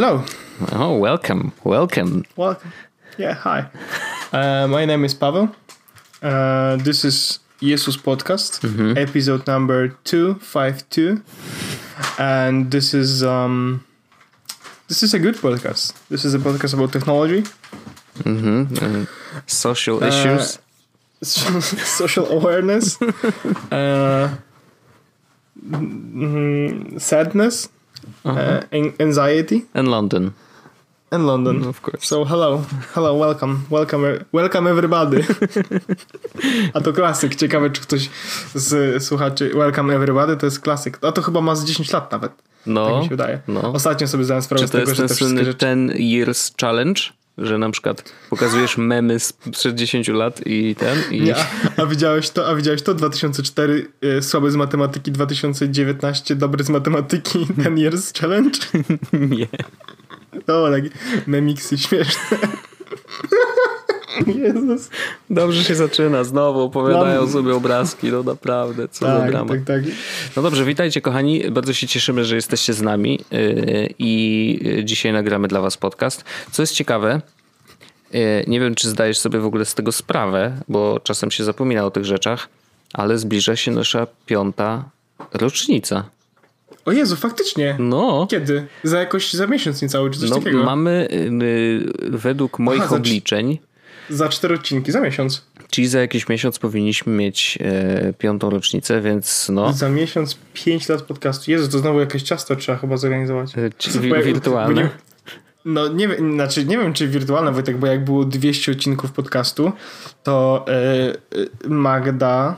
Hello. Oh, welcome. Welcome. Welcome. Yeah, hi. Uh, my name is Pavel. Uh, this is Jesus Podcast, episode number 252. And this is um this is a good podcast. This is a podcast about technology, hmm social issues. social awareness, uh, mm, sadness, uh, an- anxiety, and London, and London. of course. So hello, hello, welcome, welcome, e- welcome everybody. A to klasyk. Ciekawe, czy ktoś z słuchaczy welcome everybody to jest klasyk. A to chyba ma z 10 lat nawet. Tak No, mi się wydaje. no. Ostatnio sobie zdałem sprawę Czy z to tego, jest że ten te wszystkie słynny rzeczy... 10 years challenge? Że na przykład pokazujesz memy sprzed 10 lat i ten i Nie, a, widziałeś to? A widziałeś to? 2004 y, słaby z matematyki, 2019 dobry z matematyki, ten years challenge. nie. To takie memiksy śmieszne. Jezus. Dobrze się zaczyna, znowu opowiadają sobie obrazki, no naprawdę, co za Tak, drama. tak, tak. No dobrze, witajcie kochani, bardzo się cieszymy, że jesteście z nami yy, i dzisiaj nagramy dla was podcast. Co jest ciekawe, yy, nie wiem czy zdajesz sobie w ogóle z tego sprawę, bo czasem się zapomina o tych rzeczach, ale zbliża się nasza piąta rocznica. O Jezu, faktycznie. No, Kiedy? Za jakoś, za miesiąc niecały, czy coś no takiego? mamy yy, według moich Aha, za- obliczeń, Za cztery odcinki, za miesiąc. czyli za jakiś miesiąc powinniśmy mieć yy, piątą rocznicę, więc no, Za miesiąc pięć lat podcastu. Jezu, to znowu jakieś ciasto trzeba chyba zorganizować. jak- wi- wirtualne. No nie wiem, znaczy nie wiem czy wirtualne Wojtek, bo jak było 200 odcinków podcastu, to e, e, Magda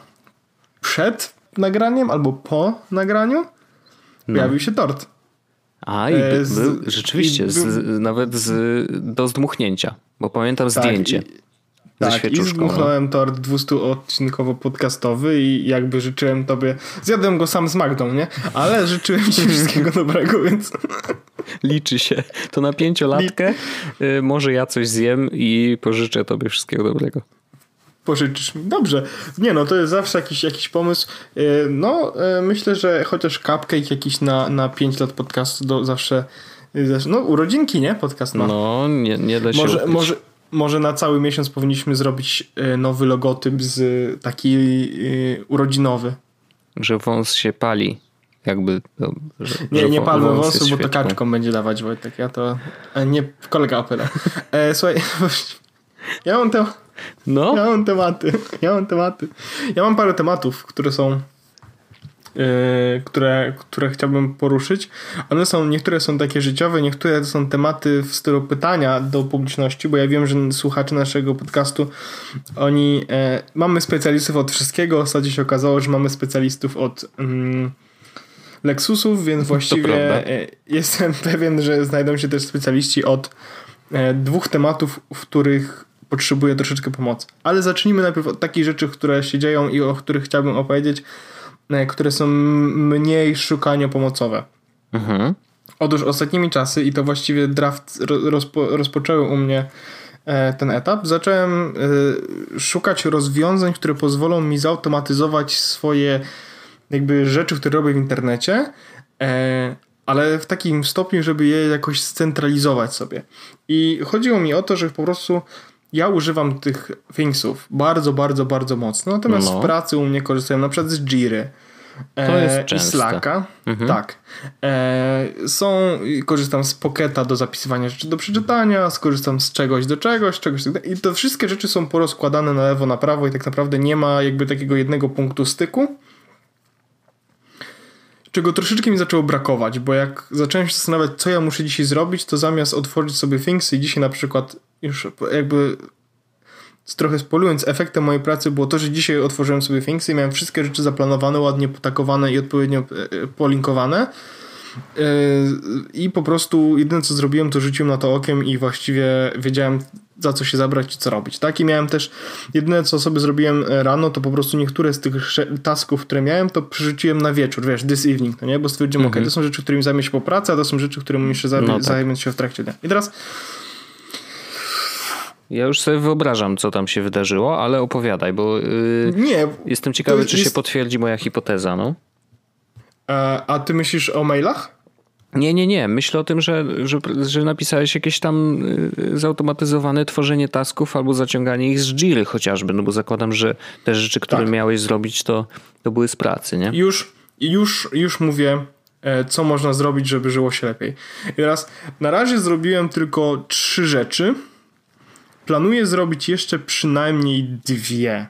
przed nagraniem albo po nagraniu pojawił się tort. A, i E, by, z- był, rzeczywiście, i z, był- nawet z, do zdmuchnięcia, bo pamiętam zdjęcie i- Tak, i świeczuszką. No. tort 200-odcinkowo podcastowy i jakby życzyłem tobie, zjadłem go sam z Magdą, nie? Ale życzyłem ci wszystkiego dobrego, więc Liczy się. To na pięciolatkę y, może ja coś zjem i pożyczę tobie wszystkiego dobrego. pożyczysz mi. Dobrze. Nie no, to jest zawsze jakiś, jakiś pomysł. Yy, No, yy, myślę, że chociaż cupcake jakiś na, na 5 lat podcastu do zawsze, zawsze no urodzinki, nie? Podcast ma. No, nie, nie da się może, ukryć. może, może na cały miesiąc powinniśmy zrobić yy, nowy logotyp z yy, taki yy, urodzinowy. Że wąs się pali. Jakby. No, że, Nie, że nie palmy wąs jest bo to kaczką będzie dawać Wojtek. Ja to... Nie, kolega opera. E, słuchaj, ja mam, te, No, ja mam tematy. Ja mam tematy. Ja mam parę tematów, które są e, które, które chciałbym poruszyć. One są, niektóre są takie życiowe, niektóre to są tematy w stylu pytania do publiczności, bo ja wiem, że słuchacze naszego podcastu, oni, e, mamy specjalistów od wszystkiego. Ostatnio się okazało, że mamy specjalistów od mm, Lexusów, więc właściwie e, jestem pewien, że znajdą się też specjaliści od e, dwóch tematów, w których potrzebuję troszeczkę pomocy. Ale zacznijmy najpierw od takich rzeczy, które się dzieją i o których chciałbym opowiedzieć, e, które są mniej szukania pomocowe. mhm. Otóż ostatnimi czasy, i to właściwie draft ro- rozpo, rozpoczęły u mnie e, ten etap, zacząłem e, szukać rozwiązań, które pozwolą mi zautomatyzować swoje jakby rzeczy, które robię w internecie, e, ale w takim stopniu, żeby je jakoś scentralizować sobie. I chodziło mi o to, że po prostu ja używam tych thingsów bardzo, bardzo, bardzo mocno, natomiast No. w pracy u mnie korzystają na przykład z Jiry. To jest e, i. Slacka. Tak. E, są, korzystam z Pocketa do zapisywania rzeczy do przeczytania, skorzystam z czegoś do czegoś, czegoś tak. I to wszystkie rzeczy są porozkładane na lewo, na prawo i tak naprawdę nie ma jakby takiego jednego punktu styku. Czego troszeczkę mi zaczęło brakować, bo jak zacząłem się zastanawiać, co ja muszę dzisiaj zrobić, to zamiast otworzyć sobie Things i dzisiaj na przykład już jakby trochę spolując, efektem mojej pracy było to, że dzisiaj otworzyłem sobie Things i miałem wszystkie rzeczy zaplanowane, ładnie potakowane i odpowiednio e, e, polinkowane. E, I po prostu jedyne co zrobiłem, to rzuciłem na to okiem i właściwie wiedziałem za co się zabrać i co robić. Tak i miałem też, jedyne co sobie zrobiłem e, rano, to po prostu niektóre z tych tasków, które miałem, to przerzuciłem na wieczór, wiesz, this evening, no nie? Bo stwierdziłem, ok, to są rzeczy, którymi zajmę się po pracy, a to są rzeczy, którymi jeszcze zajmę, No tak. zajmę się w trakcie dnia. I teraz Ja już sobie wyobrażam, co tam się wydarzyło, ale opowiadaj, bo yy, nie, jestem ciekawy, To czy się jest- potwierdzi moja hipoteza. No. e, a ty myślisz o mailach? Nie, nie, nie. Myślę o tym, że, że, że napisałeś jakieś tam y, zautomatyzowane tworzenie tasków albo zaciąganie ich z Jiry chociażby, no bo zakładam, że te rzeczy, które tak. miałeś zrobić, to, to były z pracy, nie? Już, już, już mówię, e, co można zrobić, żeby żyło się lepiej. I teraz na razie zrobiłem tylko trzy rzeczy. Planuję zrobić jeszcze przynajmniej dwie.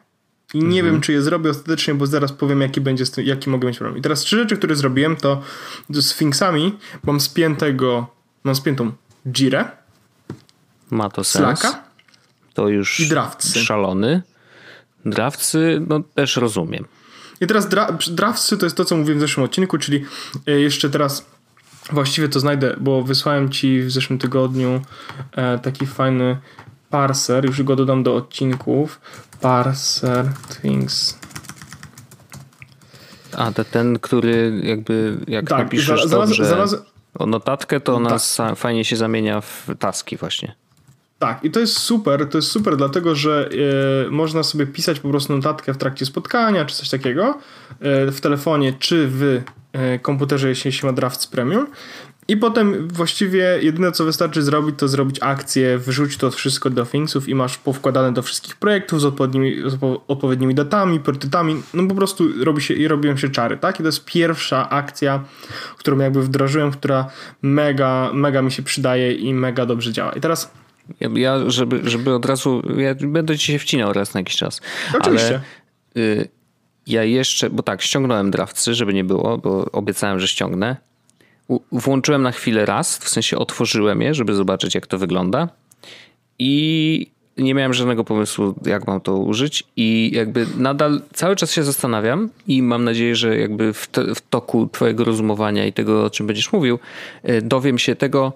I nie mhm. wiem, czy je zrobię ostatecznie, bo zaraz powiem, jaki będzie, jaki mogę mieć problem. I teraz trzy rzeczy, które zrobiłem, to z Sphinxami mam spiętego, mam spiętą Jirę. Ma to sens. Slacka. To już i Draftsy. szalony. Draftsy, no też rozumiem. I teraz dra Draftsy to jest to, co mówiłem w zeszłym odcinku, czyli e, jeszcze teraz właściwie to znajdę, bo wysłałem ci w zeszłym tygodniu e, taki fajny parser, już go dodam do odcinków. Parser things. A, to ten, który jakby jak tak, napiszesz zaraz, dobrze zaraz, o notatkę, to ona tak. fajnie się zamienia w taski właśnie. Tak, i to jest super, to jest super, dlatego że y, można sobie pisać po prostu notatkę w trakcie spotkania, czy coś takiego y, w telefonie, czy w y, komputerze, jeśli się ma Drafts Premium. I potem właściwie jedyne co wystarczy zrobić, to zrobić akcję, wrzuć to wszystko do Thingsów i masz powkładane do wszystkich projektów z odpowiednimi, z odpowiednimi datami, priorytetami. No po prostu robi się i robią się czary, tak? I to jest pierwsza akcja, którą jakby wdrożyłem, która mega, mega mi się przydaje i mega dobrze działa. I teraz ja, żeby, żeby od razu, ja będę ci się wcinał raz na jakiś czas. Oczywiście. Ale, y, ja jeszcze, bo tak, ściągnąłem draftsy, żeby nie było, bo obiecałem, że ściągnę włączyłem na chwilę raz, w sensie otworzyłem je, żeby zobaczyć, jak to wygląda. I nie miałem żadnego pomysłu, jak mam to użyć, i jakby nadal cały czas się zastanawiam, i mam nadzieję, że jakby w, te, w toku Twojego rozumowania i tego, o czym będziesz mówił, e, dowiem się tego.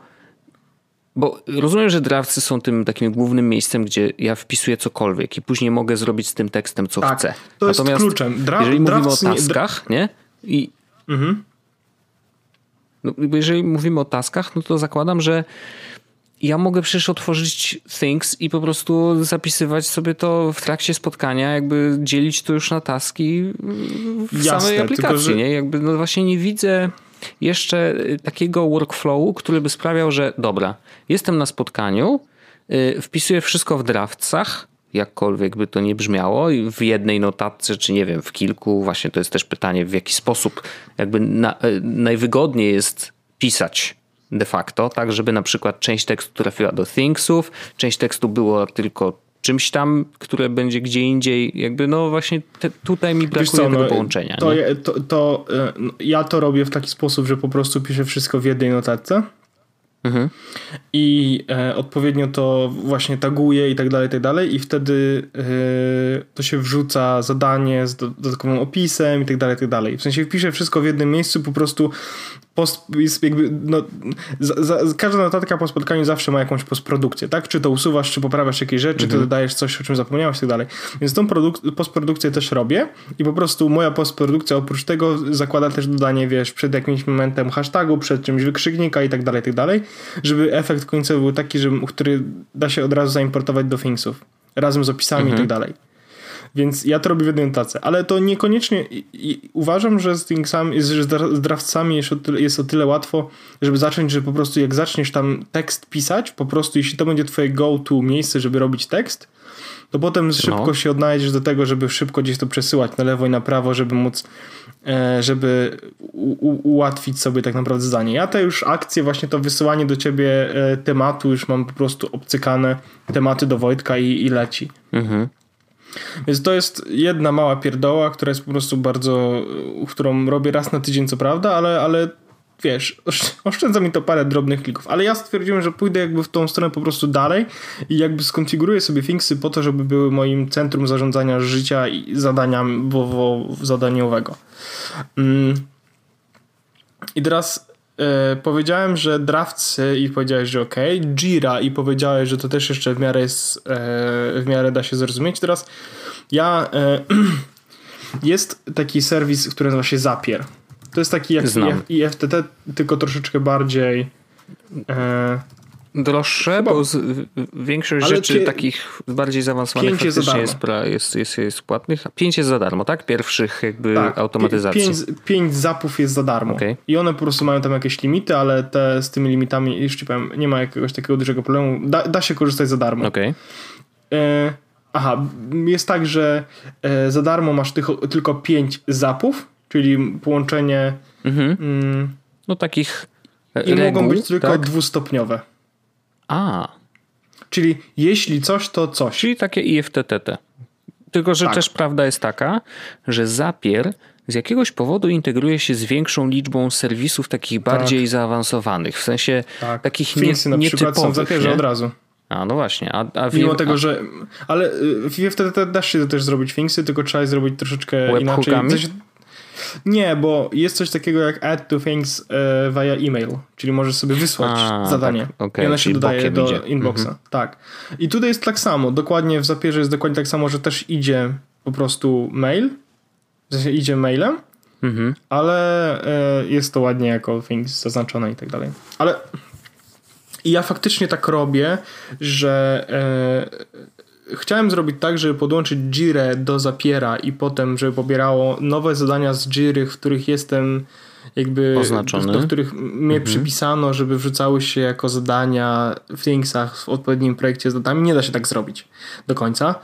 Bo rozumiem, że draftsy są tym takim głównym miejscem, gdzie ja wpisuję cokolwiek i później mogę zrobić z tym tekstem, co tak, chcę. To jest Natomiast kluczem. Dra jeżeli mówimy o taskach, nie? I mhm. No, jeżeli mówimy o taskach, no to zakładam, że ja mogę przecież otworzyć Things i po prostu zapisywać sobie to w trakcie spotkania, jakby dzielić to już na taski w Jasne, samej aplikacji, tylko, że... nie? Jakby no właśnie nie widzę jeszcze takiego workflowu, który by sprawiał, że dobra, jestem na spotkaniu, yy, wpisuję wszystko w draftsach, jakkolwiek by to nie brzmiało, w jednej notatce, czy nie wiem, w kilku, właśnie to jest też pytanie, w jaki sposób jakby na, e, najwygodniej jest pisać de facto, tak, żeby na przykład część tekstu trafiła do Thingsów, część tekstu było tylko czymś tam, które będzie gdzie indziej, jakby no właśnie te, tutaj mi brakuje co, tego no, połączenia. To, to, to, e, no, ja to robię w taki sposób, że po prostu piszę wszystko w jednej notatce Mhm. I e, odpowiednio to właśnie taguje i tak dalej, i tak dalej, i wtedy e, to się wrzuca zadanie z dodatkowym opisem i tak dalej, i tak dalej. W sensie wpiszę wszystko w jednym miejscu, po prostu post, jakby, no, za, za, każda notatka po spotkaniu zawsze ma jakąś postprodukcję, tak? Czy to usuwasz, czy poprawiasz jakieś rzeczy, mhm. czy dodajesz coś, o czym zapomniałeś i tak dalej. Więc tą produk- postprodukcję też robię i po prostu moja postprodukcja oprócz tego zakłada też dodanie, wiesz, przed jakimś momentem hashtagu, przed czymś wykrzyknika i tak dalej, i tak dalej, żeby efekt końcowy był taki, że, który da się od razu zaimportować do Thingsów razem z opisami mhm. i tak dalej. Więc ja to robię w jednej notacji, ale to niekoniecznie i, i uważam, że z Thingsami, że z draftcami jest o, tyle, jest o tyle łatwo, żeby zacząć, że po prostu jak zaczniesz tam tekst pisać, po prostu jeśli to będzie twoje go-to miejsce, żeby robić tekst, to potem szybko no. się odnajdziesz do tego, żeby szybko gdzieś to przesyłać na lewo i na prawo, żeby móc, e, żeby u, u, ułatwić sobie tak naprawdę zdanie. Ja te już akcje, właśnie to wysyłanie do ciebie e, tematu, już mam po prostu obcykane tematy do Wojtka i, i leci. Mhm. Więc to jest jedna mała pierdoła, która jest po prostu bardzo, którą robię raz na tydzień, co prawda, ale, ale wiesz, oszczędza mi to parę drobnych klików, ale ja stwierdziłem, że pójdę jakby w tą stronę po prostu dalej i jakby skonfiguruję sobie Thingsy po to, żeby były moim centrum zarządzania życia i zadania zadaniowego. Mm. I teraz e, powiedziałem, że Draftsy i powiedziałeś, że ok, Jira i powiedziałeś, że to też jeszcze w miarę jest, e, w miarę da się zrozumieć. Teraz ja e, jest taki serwis, który nazywa się Zapier. To jest taki jak Znam. IFTT, tylko troszeczkę bardziej. Droższe, Chyba. bo z, większość Ale rzeczy takich bardziej zaawansowanych faktycznie jest, jest, jest, jest, płatnych. Pięć jest za darmo, tak? Pierwszych jakby tak, automatyzacji. Pięć, pięć zapów jest za darmo. Okay. I one po prostu mają tam jakieś limity, ale te z tymi limitami, już ci powiem, nie ma jakiegoś takiego dużego problemu. Da, da się korzystać za darmo. Okay. E, aha, jest tak, że e, za darmo masz tych, tylko pięć zapów, czyli połączenie... Mhm. Mm, no takich I reguł, mogą być tylko tak? dwustopniowe. A. Czyli jeśli coś, to coś. Czyli takie IFTTT. Tylko, że tak. też prawda jest taka, że Zapier z jakiegoś powodu integruje się z większą liczbą serwisów takich tak. bardziej tak. zaawansowanych, w sensie tak. takich Finsy nie, na przykład są w Zapierze od razu. A, no właśnie. A, a Mimo tego, a... że... Ale y, wtedy da się też zrobić Finsy, tylko trzeba je zrobić troszeczkę inaczej. Nie, bo jest coś takiego jak add to things e, via email, czyli możesz sobie wysłać A, zadanie tak, okay, i ona się dodaje do idzie. inboxa. Mhm. Tak. I tutaj jest tak samo, dokładnie w Zapierze jest dokładnie tak samo, że też idzie po prostu mail, w sensie idzie mailem, mhm. ale e, jest to ładnie jako things zaznaczone i tak dalej. Ale i ja faktycznie tak robię, że e, chciałem zrobić tak, żeby podłączyć Jirę do Zapiera i potem, żeby pobierało nowe zadania z Jiry, w których jestem jakby Oznaczony. do których mnie mhm. przypisano, żeby wrzucały się jako zadania w Thingsach w odpowiednim projekcie z datami. Nie da się tak zrobić do końca,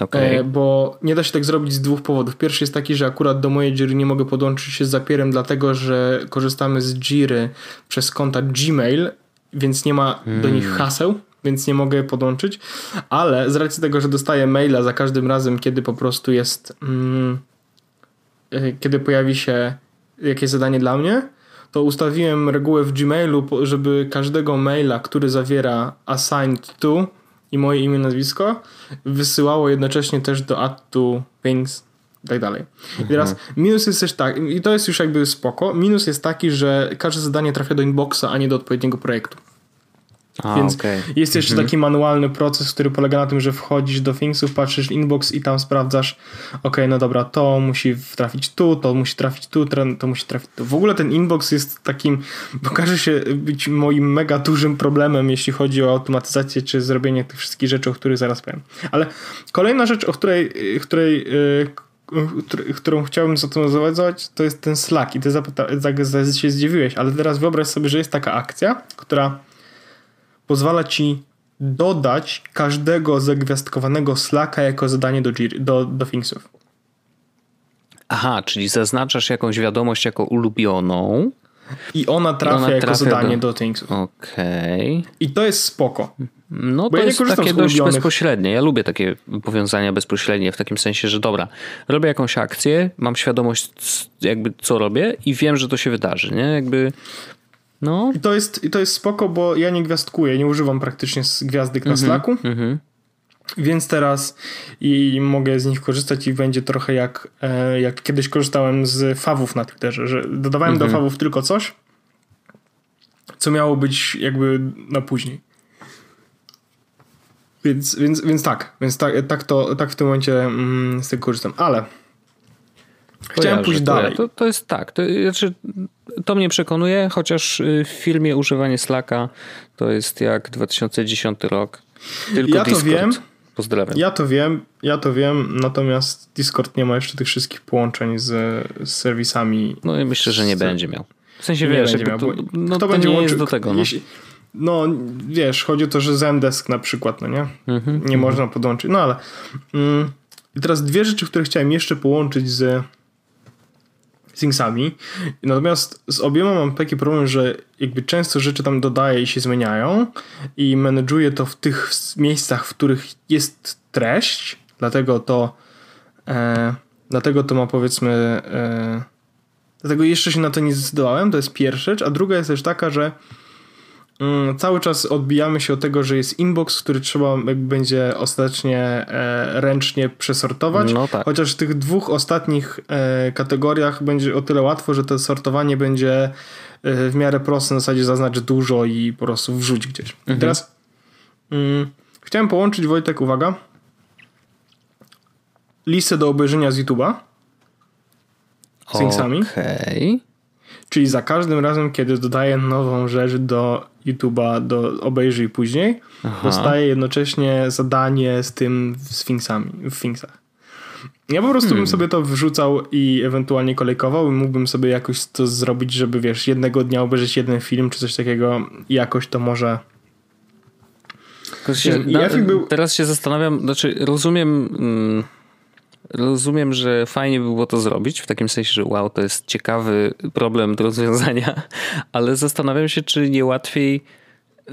okay. E, bo nie da się tak zrobić z dwóch powodów. Pierwszy jest taki, że akurat do mojej Jiry nie mogę podłączyć się z Zapierem, dlatego że korzystamy z Jiry przez konta Gmail, więc nie ma do nich hmm. haseł więc nie mogę podłączyć, ale z racji tego, że dostaję maila za każdym razem, kiedy po prostu jest, mm, e, kiedy pojawi się jakieś zadanie dla mnie, to ustawiłem regułę w Gmailu, żeby każdego maila, który zawiera assigned to i moje imię, nazwisko, wysyłało jednocześnie też do add to things i tak dalej. I teraz mhm. minus jest też tak, i to jest już jakby spoko, minus jest taki, że każde zadanie trafia do inboxa, a nie do odpowiedniego projektu. A, Więc okay. jest jeszcze mhm. taki manualny proces, który polega na tym, że wchodzisz do Thingsów, patrzysz inbox i tam sprawdzasz, ok, no dobra, to musi trafić tu, to musi trafić tu, to musi trafić tu. W ogóle ten inbox jest takim, pokaże się być moim mega dużym problemem, jeśli chodzi o automatyzację czy zrobienie tych wszystkich rzeczy, o których zaraz powiem. Ale kolejna rzecz, o której, której yy, którą chciałbym zautomatyzować, to jest ten Slack i ty zapyta- się zdziwiłeś, ale teraz wyobraź sobie, że jest taka akcja, która pozwala ci dodać każdego zagwiazdkowanego Slacka jako zadanie do, do, do Thingsów. Aha, czyli zaznaczasz jakąś wiadomość jako ulubioną. I ona trafia, ona jako zadanie do, do Thingsów. Okej. Okay. I to jest spoko. No to ja jest takie dość bezpośrednie. Ja lubię takie powiązania bezpośrednie w takim sensie, że dobra, robię jakąś akcję, mam świadomość jakby co robię i wiem, że to się wydarzy, nie? Jakby no. I to jest, i to jest spoko, bo ja nie gwiazdkuję, nie używam praktycznie gwiazdek na mm -hmm, Slacku. Mm -hmm. Więc teraz i mogę z nich korzystać i będzie trochę jak, e, jak kiedyś korzystałem z fawów na Twitterze, że dodawałem mm -hmm. do mhm. fawów tylko coś, co miało być jakby na później. Więc, więc, więc tak, więc tak, tak, to, tak w tym momencie mm, z tego korzystam. Ale Chciałem pójść dalej. To, to jest tak. To, znaczy, to mnie przekonuje, chociaż y, w filmie używanie Slacka to jest jak 2010 rok. Tylko ja Discord. to wiem. Pozdrawiam. Ja to wiem, ja to wiem, natomiast Discord nie ma jeszcze tych wszystkich połączeń z, z serwisami. No i myślę, że nie z... będzie miał. W sensie nie wiesz, będzie miał, to, no, to będzie nie do tego. No. Jeśli, no wiesz, chodzi o to, że Zendesk na przykład, no nie? -hmm, nie -hmm. można podłączyć. No ale mm, i teraz dwie rzeczy, które chciałem jeszcze połączyć z Thingsami. Natomiast z obiema mam taki problem, że jakby często rzeczy tam dodaję i się zmieniają i menedżuję to w tych miejscach, w których jest treść, dlatego to e, dlatego to ma powiedzmy e, dlatego jeszcze się na to nie zdecydowałem, to jest pierwsza rzecz, a druga jest też taka, że cały czas odbijamy się od tego, że jest inbox, który trzeba będzie ostatecznie e, ręcznie przesortować. No tak. Chociaż w tych dwóch ostatnich e, kategoriach będzie o tyle łatwo, że to sortowanie będzie e, w miarę proste, na zasadzie zaznacz dużo i po prostu wrzuć gdzieś. Mhm. Teraz mm, chciałem połączyć, Wojtek, uwaga, listę do obejrzenia z YouTube'a z Thingsami. Okay. Czyli za każdym razem, kiedy dodaję nową rzecz do YouTube'a, do obejrzyj później, Aha. dostaję jednocześnie zadanie z tym Sphinxami, w Sphinxach. Ja po prostu hmm. bym sobie to wrzucał i ewentualnie kolejkował i mógłbym sobie jakoś to zrobić, żeby wiesz, jednego dnia obejrzeć jeden film czy coś takiego i jakoś to może... Się, na, był... Teraz się zastanawiam, znaczy rozumiem... Mm Rozumiem, że fajnie by było to zrobić, w takim sensie, że wow, to jest ciekawy problem do rozwiązania, ale zastanawiam się, czy nie łatwiej,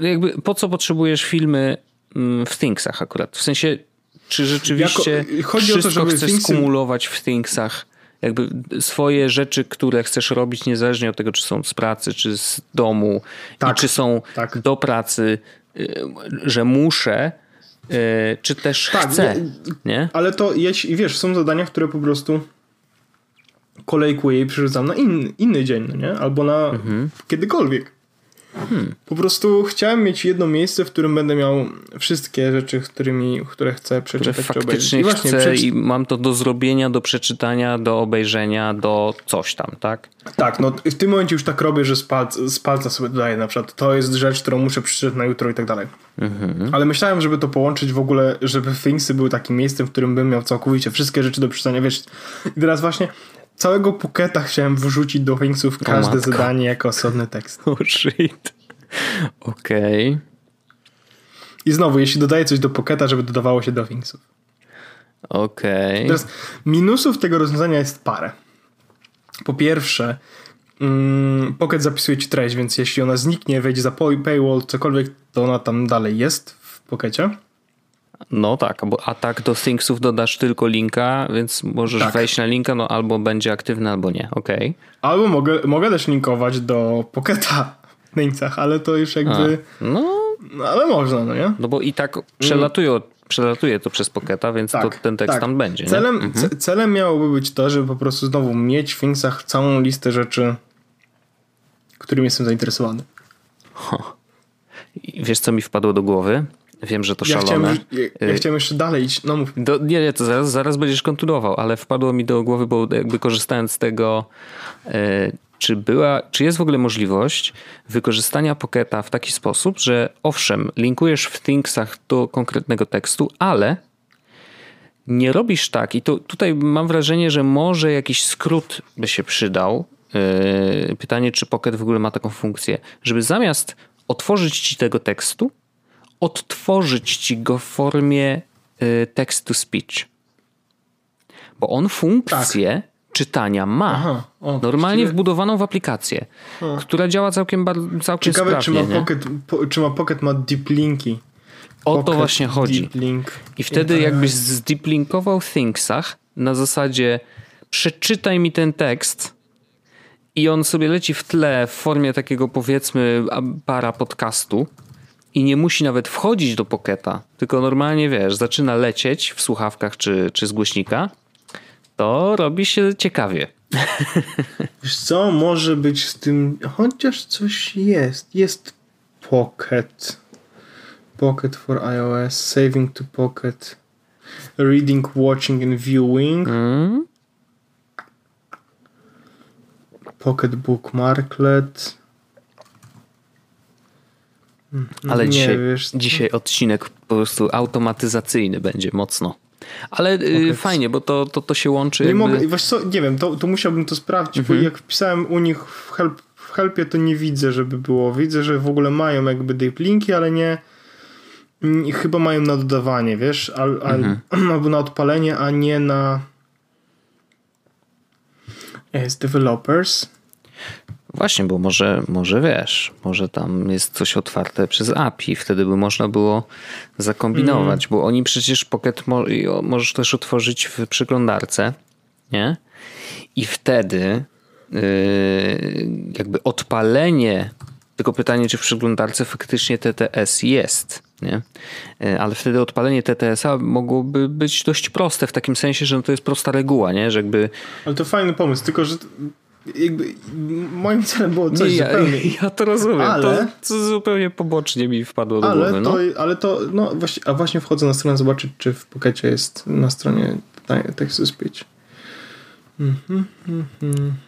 jakby po co potrzebujesz filmy mm, w Thingsach akurat? W sensie, czy rzeczywiście jako, chodzi wszystko o to, żeby chcesz Thingsy... skumulować w Thingsach? Jakby swoje rzeczy, które chcesz robić, niezależnie od tego, czy są z pracy, czy z domu, tak, i czy są tak. do pracy, y, że muszę, E, czy też tak, chce. Nie, Ale to jeśli, wiesz, są zadania, które po prostu kolejkuję i przerzucam na inny, inny dzień, no nie? Albo na mhm. kiedykolwiek. Hmm. Po prostu chciałem mieć jedno miejsce, w którym będę miał wszystkie rzeczy, którymi, które chcę przeczytać. Że faktycznie I właśnie chcę przeczy... i mam to do zrobienia, do przeczytania, do obejrzenia, do coś tam, tak? Tak, no w tym momencie już tak robię, że z palca sobie dodaję na przykład to jest rzecz, którą muszę przeczytać na jutro i tak dalej. Mhm. Ale myślałem, żeby to połączyć w ogóle, żeby Thingsy były takim miejscem, w którym bym miał całkowicie wszystkie rzeczy do przeczytania, wiesz. I teraz właśnie całego Puketa chciałem wrzucić do Thingsów każde zadanie jako osobny tekst. Oh shit. Okej. Okay. I znowu, jeśli dodaję coś do Poketa, żeby dodawało się do Thingsów. Okej. Okay. Teraz minusów tego rozwiązania jest parę. Po pierwsze, mm, Pocket zapisuje ci treść, więc jeśli ona zniknie, wejdzie za paywall, cokolwiek, to ona tam dalej jest w Pokecie. No tak, bo a tak do Thingsów dodasz tylko linka, więc możesz tak. wejść na linka, no albo będzie aktywny, albo nie, okej. Okay. Albo mogę, mogę też linkować do Pocketa w Thingsach, ale to już jakby... A, no... no... ale można, no nie? No bo i tak przelatuje, przelatuje to przez Pocketa, więc tak, to ten tekst tak. tam będzie. Celem, mhm. celem miałoby być to, żeby po prostu znowu mieć w Thingsach całą listę rzeczy, którymi jestem zainteresowany. Ho. I wiesz, co mi wpadło do głowy? Wiem, że to ja szalone. Chciałem, ja, ja y, chciałem jeszcze dalej iść. No mów. Do, nie, nie, to zaraz, zaraz będziesz kontynuował, ale wpadło mi do głowy, bo jakby korzystając z tego, e, czy, była, czy jest w ogóle możliwość wykorzystania Pocketa w taki sposób, że owszem, linkujesz w Thingsach do konkretnego tekstu, ale nie robisz tak, i to tutaj mam wrażenie, że może jakiś skrót by się przydał. E, pytanie, czy Pocket w ogóle ma taką funkcję, żeby zamiast otworzyć ci tego tekstu, odtworzyć ci go w formie y, text to speech. Bo on funkcję tak. czytania ma. Aha, o, normalnie wbudowaną w aplikację, która działa całkiem, całkiem Ciekawe, sprawnie. Czy ma, pocket, po, czy ma Pocket ma deep linki. O to właśnie chodzi. I wtedy jakbyś zdiplinkował Thingsach na zasadzie przeczytaj mi ten tekst i on sobie leci w tle w formie takiego powiedzmy para podcastu i nie musi nawet wchodzić do Pocketa, tylko normalnie, wiesz, zaczyna lecieć w słuchawkach czy, czy z głośnika, to robi się ciekawie. Wiesz co, może być z tym, chociaż coś jest. Jest Pocket. Pocket for iOS, Saving to Pocket, Reading, Watching and Viewing. Mm. Pocket Bookmarklet. Ale dzisiaj, wiesz, dzisiaj odcinek po prostu automatyzacyjny będzie mocno. Ale okay. fajnie, bo to, to, to się łączy. Nie jakby... mogę, wiesz co, nie wiem, to, to musiałbym to sprawdzić, mhm. bo jak wpisałem u nich w, help, w helpie, to nie widzę, żeby było. Widzę, że w ogóle mają jakby deep linki, ale nie chyba mają na dodawanie, wiesz, al, al, mhm. albo na odpalenie, a nie na jest developers. Właśnie, bo może, może wiesz, może tam jest coś otwarte przez API, wtedy by można było zakombinować, mm. bo oni przecież Pocket mo możesz też otworzyć w przeglądarce, nie? I wtedy yy, jakby odpalenie, tylko pytanie, czy w przeglądarce faktycznie TTS jest, nie? Yy, ale wtedy odpalenie TTS-a mogłoby być dość proste w takim sensie, że to jest prosta reguła, nie? Że jakby... Ale to fajny pomysł, tylko że jakby moim celem było coś nie, ja, zupełnie... Ja to rozumiem, ale, to zupełnie pobocznie mi wpadło do ale głowy. To, no. Ale to, no właśnie, a właśnie wchodzę na stronę zobaczyć, czy w Pokecie jest na stronie text to speech.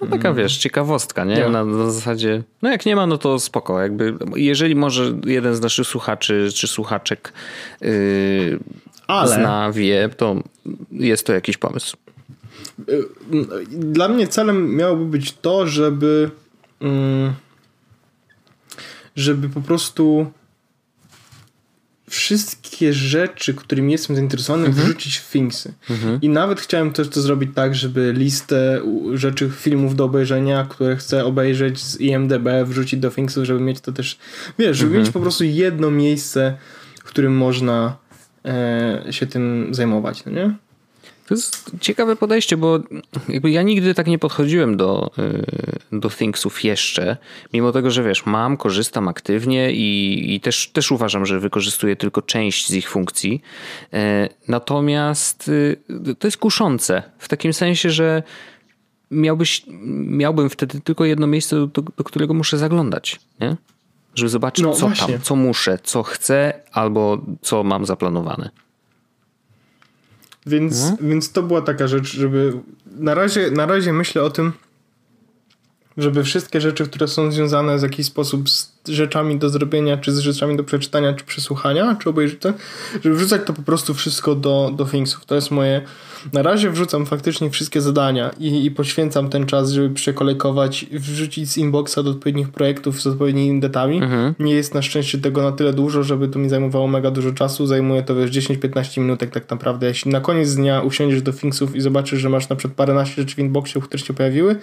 No taka wiesz, ciekawostka, nie? Na, na, zasadzie, no jak nie ma, no to spoko. Jakby, jeżeli może jeden z naszych słuchaczy czy słuchaczek yy, Ale... zna, wie, to jest to jakiś pomysł. Dla mnie celem miałoby być to, żeby mm, żeby po prostu wszystkie rzeczy, którymi jestem zainteresowany, mhm. wrzucić w Thingsy. Mhm. I nawet chciałem też to zrobić tak, żeby listę rzeczy, filmów do obejrzenia, które chcę obejrzeć z IMDB, wrzucić do Thingsów, żeby mieć to też, wiesz, żeby mhm. mieć po prostu jedno miejsce, w którym można e, się tym zajmować, no nie? To jest ciekawe podejście, bo jakby ja nigdy tak nie podchodziłem do, y, do Thingsów jeszcze, mimo tego, że wiesz, mam, korzystam aktywnie i, i też, też uważam, że wykorzystuję tylko część z ich funkcji. E, natomiast y, to jest kuszące w takim sensie, że miałbyś, miałbym wtedy tylko jedno miejsce, do, do którego muszę zaglądać, nie? Żeby zobaczyć, no, co właśnie. tam, co muszę, co chcę albo co mam zaplanowane. Więc, mhm. więc to była taka rzecz, żeby na razie, na razie myślę o tym, żeby wszystkie rzeczy, które są związane w jakiś sposób z rzeczami do zrobienia, czy z rzeczami do przeczytania, czy przesłuchania, czy obejrzenia, żeby wrzucać to po prostu wszystko do, do Thingsów. To jest moje... Na razie wrzucam faktycznie wszystkie zadania i, i poświęcam ten czas, żeby przekolejkować, wrzucić z inboxa do odpowiednich projektów z odpowiednimi datami. Mhm. Nie jest na szczęście tego na tyle dużo, żeby to mi zajmowało mega dużo czasu. Zajmuje to wiesz 10-15 minutek tak naprawdę. Jeśli na koniec dnia usiądziesz do Thingsów i zobaczysz, że masz na przykład paręnaście rzeczy w inboxie, które się pojawiły,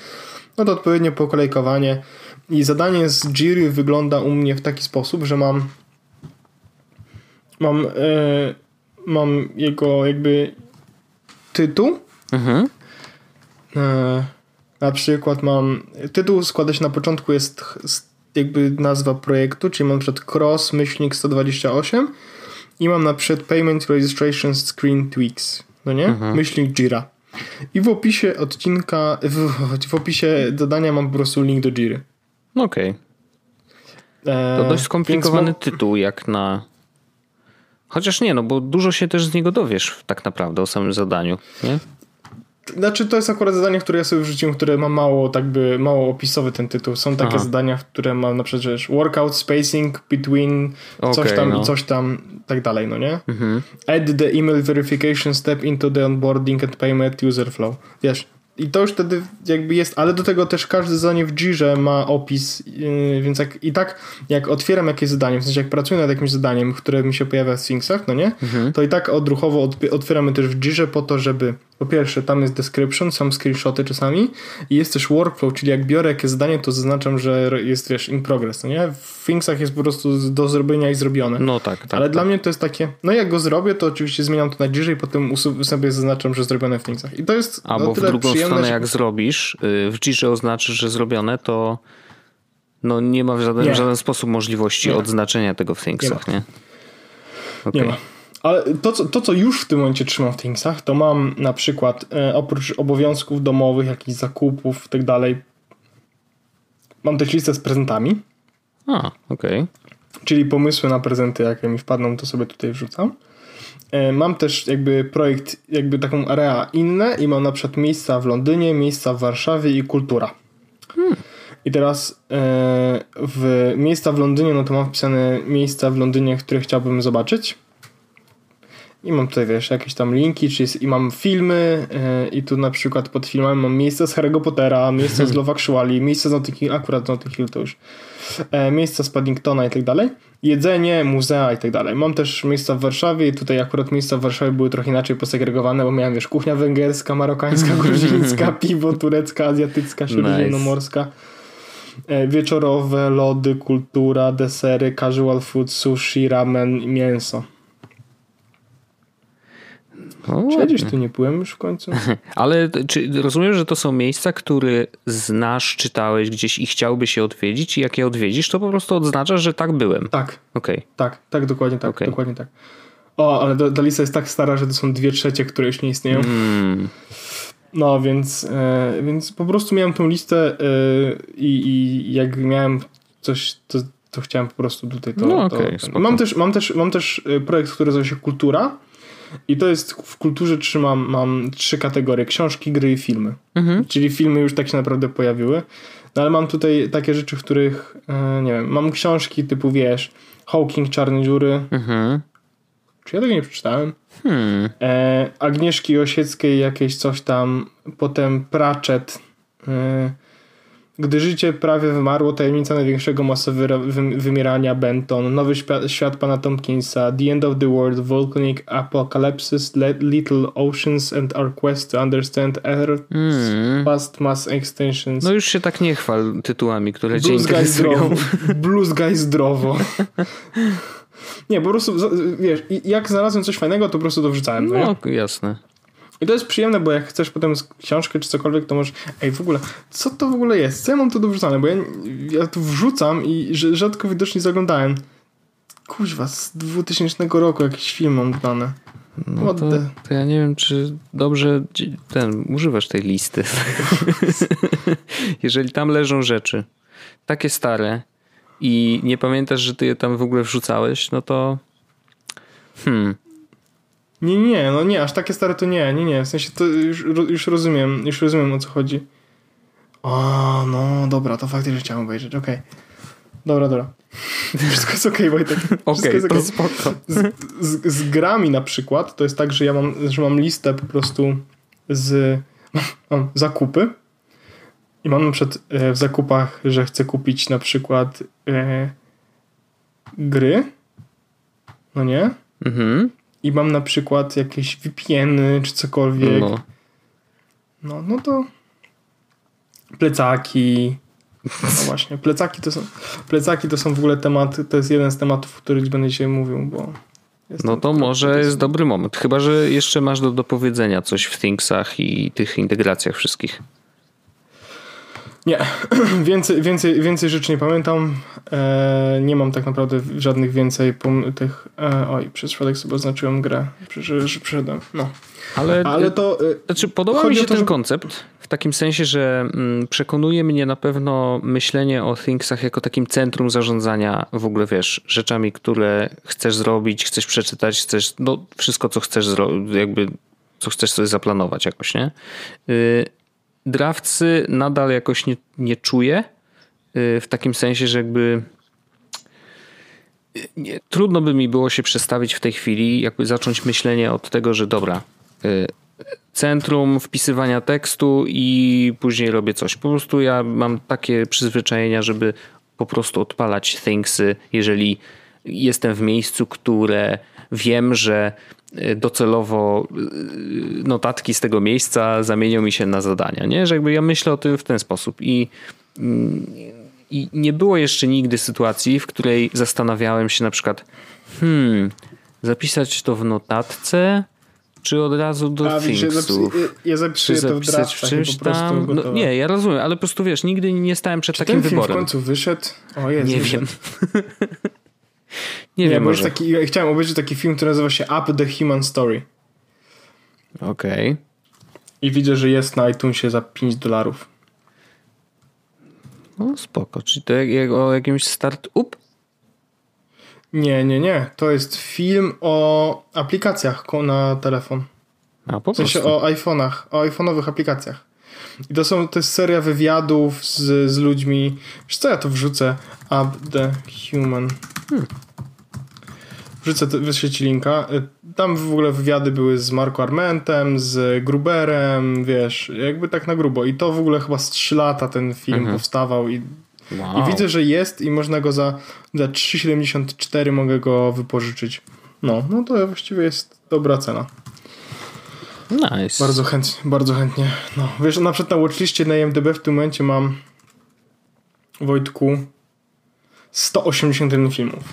no to odpowiednio pokolejkowanie i zadanie z Jiry wygląda u mnie w taki sposób, że mam mam, e, mam jego jakby tytuł. Mhm. E, na przykład mam tytuł składa się na początku jest jakby nazwa projektu, czyli mam przed cross myślnik 128 i mam na przykład payment registration screen tweaks, no nie? Mhm. Myślnik Jira. I w opisie odcinka, w, w opisie zadania mam po prostu link do Jiry. Okej. Okay. E, to dość skomplikowany tytuł, jak na. Chociaż nie, no bo dużo się też z niego dowiesz tak naprawdę o samym zadaniu, nie? Znaczy, to jest akurat zadanie, które ja sobie wrzuciłem, które ma mało, tak by, mało opisowy ten tytuł. Są takie Aha. zadania, które ma na przykład że workout spacing between okay, coś tam no. i coś tam, tak dalej, no nie? Mhm. Add the email verification step into the onboarding and payment user flow. Wiesz, i to już wtedy jakby jest, ale do tego też każde zadanie w Jirze ma opis, yy, więc jak, i tak jak otwieram jakieś zadanie, w sensie jak pracuję nad jakimś zadaniem, które mi się pojawia w Sphinxach, no nie? Mhm. To i tak odruchowo otwieramy też w Jirze po to, żeby po pierwsze tam jest description, są screenshoty czasami i jest też workflow, czyli jak biorę jakieś zadanie, to zaznaczam, że jest wiesz in progress, no nie? W Sphinxach jest po prostu do zrobienia i zrobione. No tak, tak. Ale tak. dla mnie to jest takie, no jak go zrobię, to oczywiście zmieniam to na i potem sobie zaznaczam, że zrobione w Sphinxach. I to jest Albo w drugą stronę, jak zrobisz, y, w Jirze oznaczysz, że zrobione, to no nie ma w żaden, nie. w żaden sposób możliwości nie. odznaczenia tego w Thingsach, nie? Nie, okay. nie ma. Ale to co, to, co już w tym momencie trzymam w Thingsach, to mam na przykład e, oprócz obowiązków domowych, jakichś zakupów i tak dalej, mam też listę z prezentami. A, okej. Okay. Czyli pomysły na prezenty, jakie mi wpadną, to sobie tutaj wrzucam. E, mam też jakby projekt, jakby taką area inne i mam na przykład miejsca w Londynie, miejsca w Warszawie i kultura. Hmm. I teraz e, w miejsca w Londynie, no to mam wpisane miejsca w Londynie, które chciałbym zobaczyć. I mam tutaj, wiesz, jakieś tam linki, czy jest, i mam filmy yy, i tu na przykład pod filmami mam miejsce z Harry'ego Pottera, miejsce z Love Actually, miejsce z Notting Hill, akurat z Notting Hill to już, e, miejsce z Paddingtona i tak dalej, jedzenie, muzea i tak dalej. Mam też miejsca w Warszawie i tutaj akurat miejsca w Warszawie były trochę inaczej posegregowane, bo miałem, wiesz, kuchnia węgierska, marokańska, gruzińska, piwo turecka, azjatycka, śródziemnomorska. Nice. E, wieczorowe, lody, kultura, desery, casual food, sushi, ramen, mięso. No, Czy tu nie byłem już w końcu? Ale czy rozumiem, że to są miejsca, które znasz, czytałeś gdzieś i chciałby się odwiedzić i jak je odwiedzisz, to po prostu odznaczasz, że tak byłem. Tak. Okay. Tak, tak, dokładnie tak. Okay. Dokładnie tak. O, ale ta lista jest tak stara, że to są dwie trzecie, które już nie istnieją. Mm. No, więc, e, więc po prostu miałem tą listę e, i, i jak miałem coś, to, to chciałem po prostu tutaj to... No, okay, to mam, też, mam, też, mam też projekt, który nazywa się Kultura I to jest w kulturze trzymam, mam trzy kategorie: książki, gry i filmy. Mhm. Czyli filmy już tak się naprawdę pojawiły. No ale mam tutaj takie rzeczy, w których e, nie wiem, mam książki typu wiesz, Hawking, Czarne Dziury. Mhm. Czy ja tego nie przeczytałem? Hmm. E, Agnieszki Osieckiej jakieś coś tam, potem Pratchett. E, gdy życie prawie wymarło, tajemnica największego masowego wymierania Benton, Nowy świat, świat pana Tompkinsa, The End of the World, Volcanic Apocalypse, Little Oceans and Our Quest to Understand Earth, mm. Past Mass Extensions. No już się tak nie chwal tytułami, które Blues cię interesują. Blues Guy zdrowo. nie, po prostu, wiesz, jak znalazłem coś fajnego, to po prostu to wrzucałem. No, no jasne. I to jest przyjemne, bo jak chcesz potem książkę czy cokolwiek, to możesz, ej w ogóle, co to w ogóle jest? Co ja mam tu do? Bo ja, ja tu wrzucam i rzadko widocznie zaglądałem. Kuźwa, z 2000 roku jakiś film mam dane. No to, to, ja nie wiem, czy dobrze ten, używasz tej listy. Jeżeli tam leżą rzeczy takie stare i nie pamiętasz, że ty je tam w ogóle wrzucałeś, no to hmm, nie, nie, no nie, aż takie stare to nie, nie, nie, w sensie to już, już rozumiem, już rozumiem o co chodzi. O, no dobra, to faktycznie chciałem obejrzeć, okej. Okay. Dobra, dobra. Wszystko jest okej, okay, Wojtek. Okej, okay, to spoko. Z, z, z, grami na przykład, to jest tak, że ja mam, że mam listę po prostu z mam zakupy i mam na przykład e, w zakupach, że chcę kupić na przykład e, gry, no nie? Mhm i mam na przykład jakieś VPN-y czy cokolwiek, no. no, no to plecaki. No właśnie, plecaki to są plecaki to są w ogóle temat, to jest jeden z tematów, o których będę dzisiaj mówił, bo no to może jest dobry moment. Chyba, że jeszcze masz do dopowiedzenia coś w Thingsach i tych integracjach wszystkich. Nie, więcej, więcej, więcej rzeczy nie pamiętam. E, nie mam tak naprawdę żadnych więcej tych. E, oj, przez przypadek sobie oznaczyłem grę, że, przyszedłem. No. Ale, Ale to. E, znaczy, podoba mi się ten że... koncept w takim sensie, że mm, przekonuje mnie na pewno myślenie o Thingsach jako takim centrum zarządzania w ogóle, wiesz, rzeczami, które chcesz zrobić, chcesz przeczytać, chcesz, no wszystko, co chcesz zrobić, jakby co chcesz sobie zaplanować jakoś, nie? Y, drawcy nadal jakoś nie, nie czuję. Y, w takim sensie, że jakby y, nie, trudno by mi było się przestawić w tej chwili, jakby zacząć myślenie od tego, że dobra, y, centrum wpisywania tekstu i później robię coś. Po prostu ja mam takie przyzwyczajenia, żeby po prostu odpalać thingsy, jeżeli jestem w miejscu, które wiem, że docelowo y, notatki z tego miejsca zamienią mi się na zadania, nie? Że jakby ja myślę o tym w ten sposób i, mm, i nie było jeszcze nigdy sytuacji, w której zastanawiałem się na przykład hmm, zapisać to w notatce, czy od razu do A, Thingsów? Ja zapisuję to w draftach czymś tam. No, nie, ja rozumiem, ale po prostu wiesz, nigdy nie stałem przed czy takim ten wyborem. w końcu wyszedł? O Jezu, nie wiem. Nie, nie wiem, może. Taki, ja chciałem obejrzeć taki film, który nazywa się Up the Human Story. Okej. Okay. I widzę, że jest na iTunesie za 5 dolarów. No spoko. Czyli to jak, jak o jakimś start-up? Nie, nie, nie. To jest film o aplikacjach na telefon. A, po w sensie prostu. o iPhone'ach, o iPhone'owych aplikacjach. I to są, to jest seria wywiadów z, z ludźmi. Wiesz co, ja to wrzucę? Up the Human. Hmm. Wrzucę, wyślę ci linka. Y, tam w ogóle wywiady były z Marco Armentem, z Gruberem, wiesz, jakby tak na grubo. I to w ogóle chyba z 3 lata ten film mhm. powstawał i, wow. i widzę, że jest i można go za, za 3,74 mogę go wypożyczyć. No, no to właściwie jest dobra cena. Nice. Bardzo chętnie, bardzo chętnie. No, wiesz, na przykład na watchliście na IMDb w tym momencie mam Wojtku 181 filmów.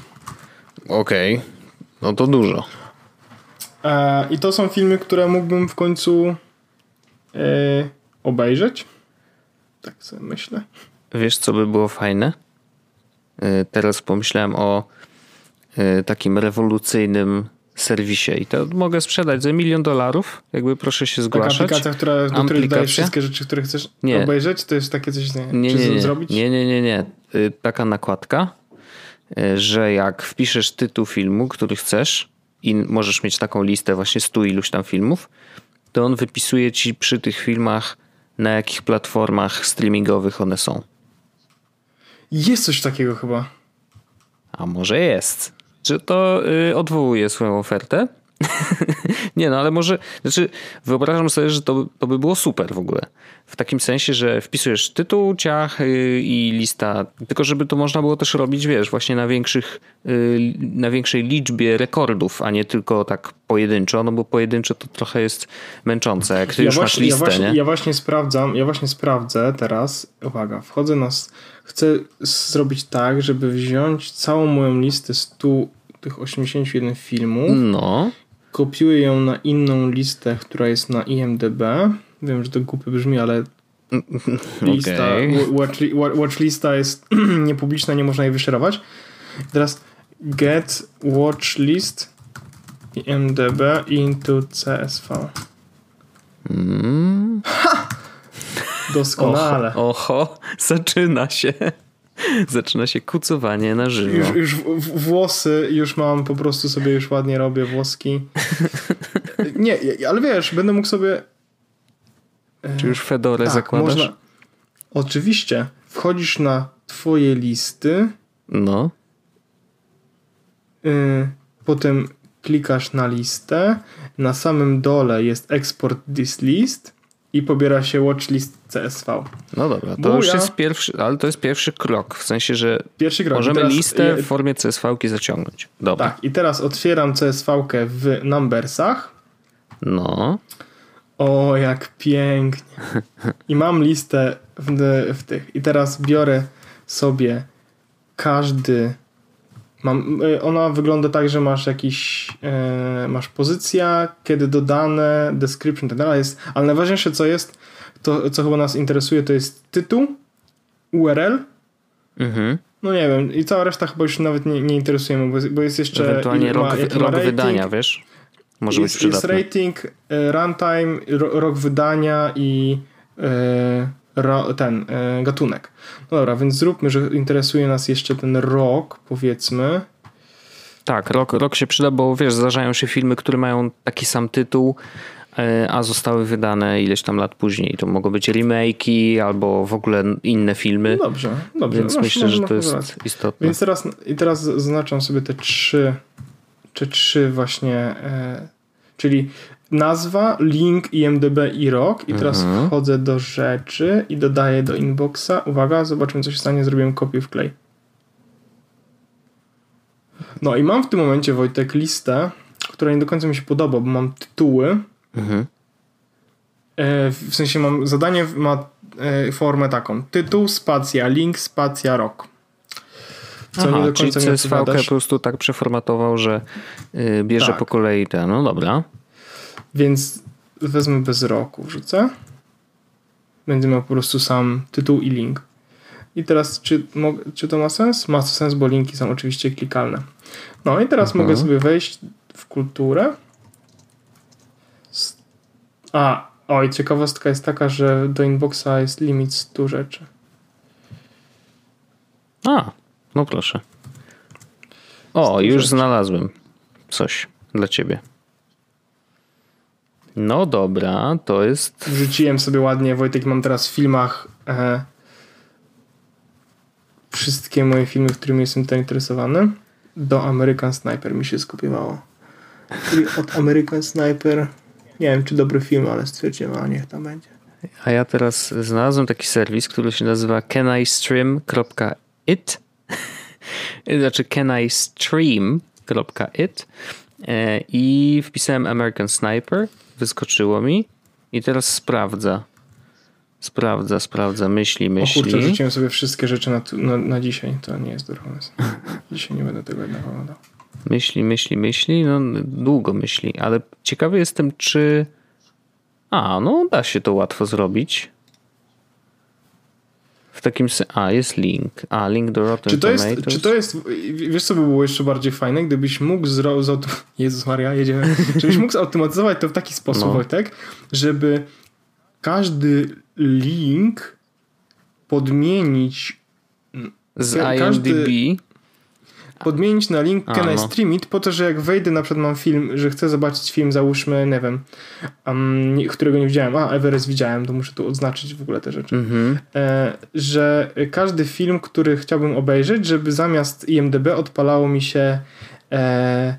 Okej. Okay. No to dużo. E, I to są filmy, które mógłbym w końcu e, obejrzeć. Tak sobie myślę. Wiesz, co by było fajne? E, teraz pomyślałem o e, takim rewolucyjnym serwisie i to mogę sprzedać za milion dolarów, jakby proszę się zgłaszać. Taka aplikacja, która, do której dajesz wszystkie rzeczy, które chcesz nie. obejrzeć, to jest takie coś, nie, nie, nie, nie. zrobić? Nie, nie, nie, nie. Taka nakładka, że jak wpiszesz tytuł filmu, który chcesz i możesz mieć taką listę właśnie stu iluś tam filmów, to on wypisuje ci przy tych filmach na jakich platformach streamingowych one są. Jest coś takiego chyba. A może jest. Czy to y, odwołuje swoją ofertę? nie, no ale może, znaczy wyobrażam sobie, że to, to by było super w ogóle. W takim sensie, że wpisujesz tytuł, ciach y, i lista, tylko żeby to można było też robić, wiesz, właśnie na większych, y, na większej liczbie rekordów, a nie tylko tak pojedynczo, no bo pojedynczo to trochę jest męczące, jak ty ja już właśnie, masz listę, ja właśnie, nie? Ja właśnie sprawdzam, ja właśnie sprawdzę teraz, uwaga, wchodzę na, chcę zrobić tak, żeby wziąć całą moją listę 100 tych 81 filmów, No. kopiuję ją na inną listę, która jest na IMDB. Wiem, że to głupie brzmi, ale lista, Okej. watch, wa- watch lista jest niepubliczna, nie można jej wyszerować. Teraz get watch list IMDB into CSV. Mm. Doskonale. Oho, oho, zaczyna się. Zaczyna się kucowanie na żywo. Już, już włosy już mam, po prostu sobie już ładnie robię włoski. Nie, ale wiesz, będę mógł sobie Czy już Fedorę tak, zakładasz? można. Oczywiście. Wchodzisz na twoje listy, No. y, potem klikasz na listę, na samym dole jest export this list i pobiera się watchlist CSV. No dobra, to już Buja. jest pierwszy, ale to jest pierwszy krok, w sensie, że Pierwszy krok. Możemy teraz, listę w formie CSV-ki zaciągnąć. Dobra. Tak, i teraz otwieram CSV-kę w numbersach. No. O, jak pięknie. I mam listę w, w tych. I teraz biorę sobie każdy. Mam, y, ona wygląda tak, że masz jakiś. E, masz pozycja, kiedy dodane, description, tak dalej. Jest, ale najważniejsze, co jest, to co chyba nas interesuje, to jest tytuł, URL. Mhm. No nie wiem, i cała reszta chyba już nawet nie, nie interesujemy, bo jest, bo jest jeszcze. Ewentualnie rok, rok rating. wydania, wiesz? Może jest, być jest przydatne. rating, e, runtime, ro, rok wydania i e, ro, ten e, gatunek. No dobra, więc zróbmy, że interesuje nas jeszcze ten rok, powiedzmy. Tak, rok, rok się przyda, bo wiesz, zdarzają się filmy, które mają taki sam tytuł, e, a zostały wydane ileś tam lat później. To mogą być remake'i albo w ogóle inne filmy, No dobrze, dobrze. więc masz- myślę, masz- że masz to jest rację. istotne. Więc teraz, i teraz zaznaczam sobie te trzy, te trzy właśnie, e, czyli nazwa, link, IMDB i rok. I teraz Mhm. wchodzę do rzeczy i dodaję do inboxa. Uwaga, zobaczymy co się stanie. Zrobiłem kopię w klej. No i mam w tym momencie, Wojtek, listę, która nie do końca mi się podoba, bo mam tytuły. Mhm. E, w sensie mam zadanie ma e, formę taką. Tytuł, spacja, link, spacja, rok. Co Aha, nie do czyli końca mi CSV po prostu tak przeformatował, że y, bierze Tak. po kolei te. No dobra. Więc wezmę bez roku, wrzucę. Będę miał po prostu sam tytuł i link. I teraz, czy, czy to ma sens? Ma sens, bo linki są oczywiście klikalne. No i teraz Mhm. mogę sobie wejść w kulturę. A, oj, ciekawostka jest taka, że do inboxa jest limit 100 rzeczy. A, no proszę. O, już rzeczy. znalazłem coś dla ciebie. No dobra, to jest. Wrzuciłem sobie ładnie, Wojtek, mam teraz w filmach e, wszystkie moje filmy, w którymi jestem zainteresowany. Do American Sniper mi się skopiowało. Czyli od American Sniper, nie wiem czy dobry film, ale stwierdziłem, a niech tam będzie. A ja teraz znalazłem taki serwis, który się nazywa canistream.it. Znaczy canistream.it e, i wpisałem American Sniper, wyskoczyło mi i teraz sprawdza. Sprawdza, sprawdza, myśli, O kurczę, myśli. rzuciłem sobie wszystkie rzeczy na, na, na dzisiaj. To nie jest dobry pomysł. Dzisiaj nie będę tego jednak oglądał. Myśli, myśli, myśli, no długo myśli, ale ciekawy jestem, czy. A, no da się to łatwo zrobić. W takim. A, jest link. A, link do Rotten Czy to, jest, Tomatoes. czy to jest, wiesz co by było jeszcze bardziej fajne, gdybyś mógł zrobić, Jezus Maria, jedziemy, żebyś mógł zautomatyzować to w taki sposób, No. Wojtek, żeby każdy link podmienić, Z ka- IMDb. Podmienić na link A, Can I no. Stream It po to, że jak wejdę, na przykład mam film, że chcę zobaczyć film, załóżmy, nie wiem, um, którego nie widziałem, a Everest widziałem, to muszę tu odznaczyć w ogóle te rzeczy, Mhm. e, że każdy film, który chciałbym obejrzeć, żeby zamiast IMDB odpalało mi się e,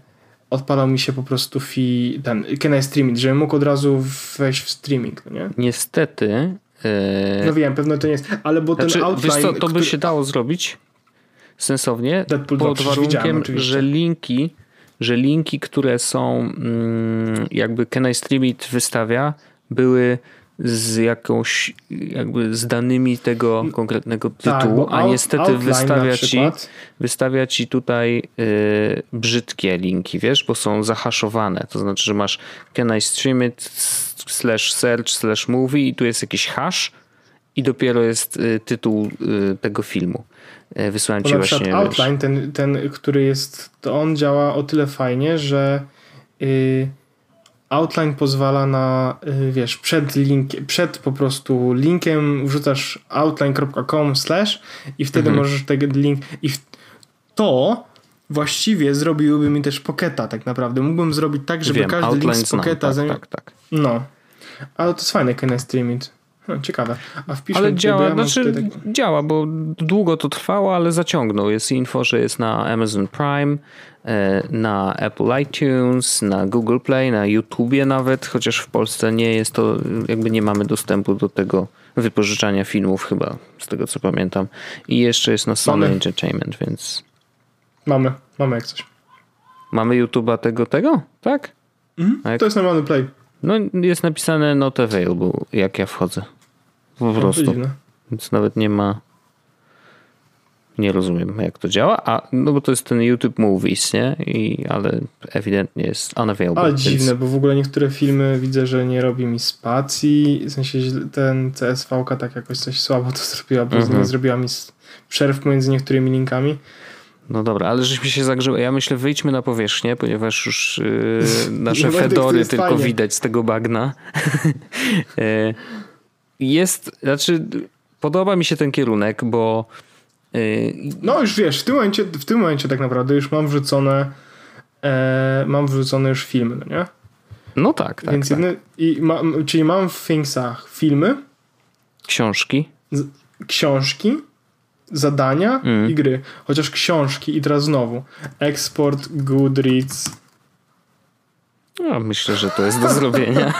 odpalał mi się po prostu fi, ten Can I Stream It, żebym mógł od razu wejść w streaming, no nie? Niestety. e, No wiem, pewno to nie jest, ale bo znaczy, ten outline, wiesz co, to by który- się dało zrobić sensownie Deadpool 2 pod warunkiem, że linki, że linki, które są mm, jakby Can I Stream It wystawia, były z jakąś jakby z danymi tego konkretnego Tak, tytułu, bo a out- niestety wystawia ci wystawia ci tutaj y, brzydkie linki, wiesz, bo są zahaszowane. To znaczy, że masz can I stream it slash search slash movie i tu jest jakiś hash i dopiero jest y, tytuł y, tego filmu. Y, Wysłałem Bo ci na właśnie. wiesz, outline, ten, ten, który jest, to on działa o tyle fajnie, że outline pozwala na, wiesz, przed link, przed po prostu linkiem wrzucasz outline.com slash i wtedy Mhm. możesz ten link i w, to właściwie zrobiłby mi też Pocketa tak naprawdę. Mógłbym zrobić tak, żeby wiem, każdy link z znam, Pocketa tak, zami- tak, tak. No. Ale to jest fajne, can I stream it. No, ciekawe. A wpiszę Ale działa, mam znaczy tak- działa, bo długo to trwało, ale zaciągnął. Jest info, że jest na Amazon Prime, e, na Apple iTunes, na Google Play, na YouTubie nawet, chociaż w Polsce nie jest to, jakby nie mamy dostępu do tego wypożyczania filmów chyba, z tego co pamiętam. I jeszcze jest na Sony Mamy. Entertainment, więc Mamy, mamy jak coś. mamy YouTube'a tego, tego? Tak? A jak- To jest normalny play. No jest napisane not available, jak ja wchodzę. Po No, prostu. Więc nawet nie ma. Nie rozumiem, jak to działa. A no bo to jest ten YouTube Movies, nie? I, ale ewidentnie jest unavailable. Ale więc- dziwne, bo w ogóle niektóre filmy widzę, że nie robi mi spacji. W sensie ten CSV-ka tak jakoś coś słabo to zrobiła, bo Mhm. nie zrobiła mi przerw między niektórymi linkami. No dobra, ale żeśmy się zagrzeły. Ja myślę, wyjdźmy na powierzchnię, ponieważ już yy, nasze to fedory tylko fajnie. widać z tego bagna. Yy, jest, znaczy, podoba mi się ten kierunek, bo yy, No już wiesz, w tym momencie, w tym momencie tak naprawdę już mam wrzucone e, mam wrzucone już filmy, no nie? no tak, tak, Więc tak. jedne, i mam, czyli mam w Thingsach filmy, książki. z, książki, zadania Mm. i gry. Chociaż książki i teraz znowu eksport, Goodreads, No, myślę, że to jest do zrobienia.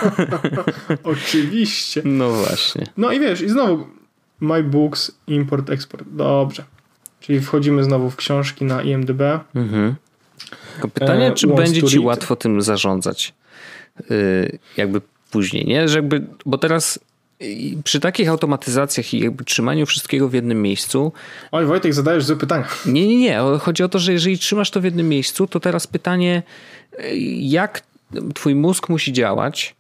oczywiście. No właśnie. No i wiesz, i znowu My Books, import, export. Dobrze. Czyli wchodzimy znowu w książki na IMDb. Mhm. Tylko pytanie, E, czy będzie ci łatwo tym zarządzać? Yy, jakby później, nie? Że jakby, bo teraz przy takich automatyzacjach i jakby trzymaniu wszystkiego w jednym miejscu, Oj, Wojtek, zadajesz złe pytania. nie, nie, nie. Chodzi o to, że jeżeli trzymasz to w jednym miejscu, to teraz pytanie, yy, jak twój mózg musi działać,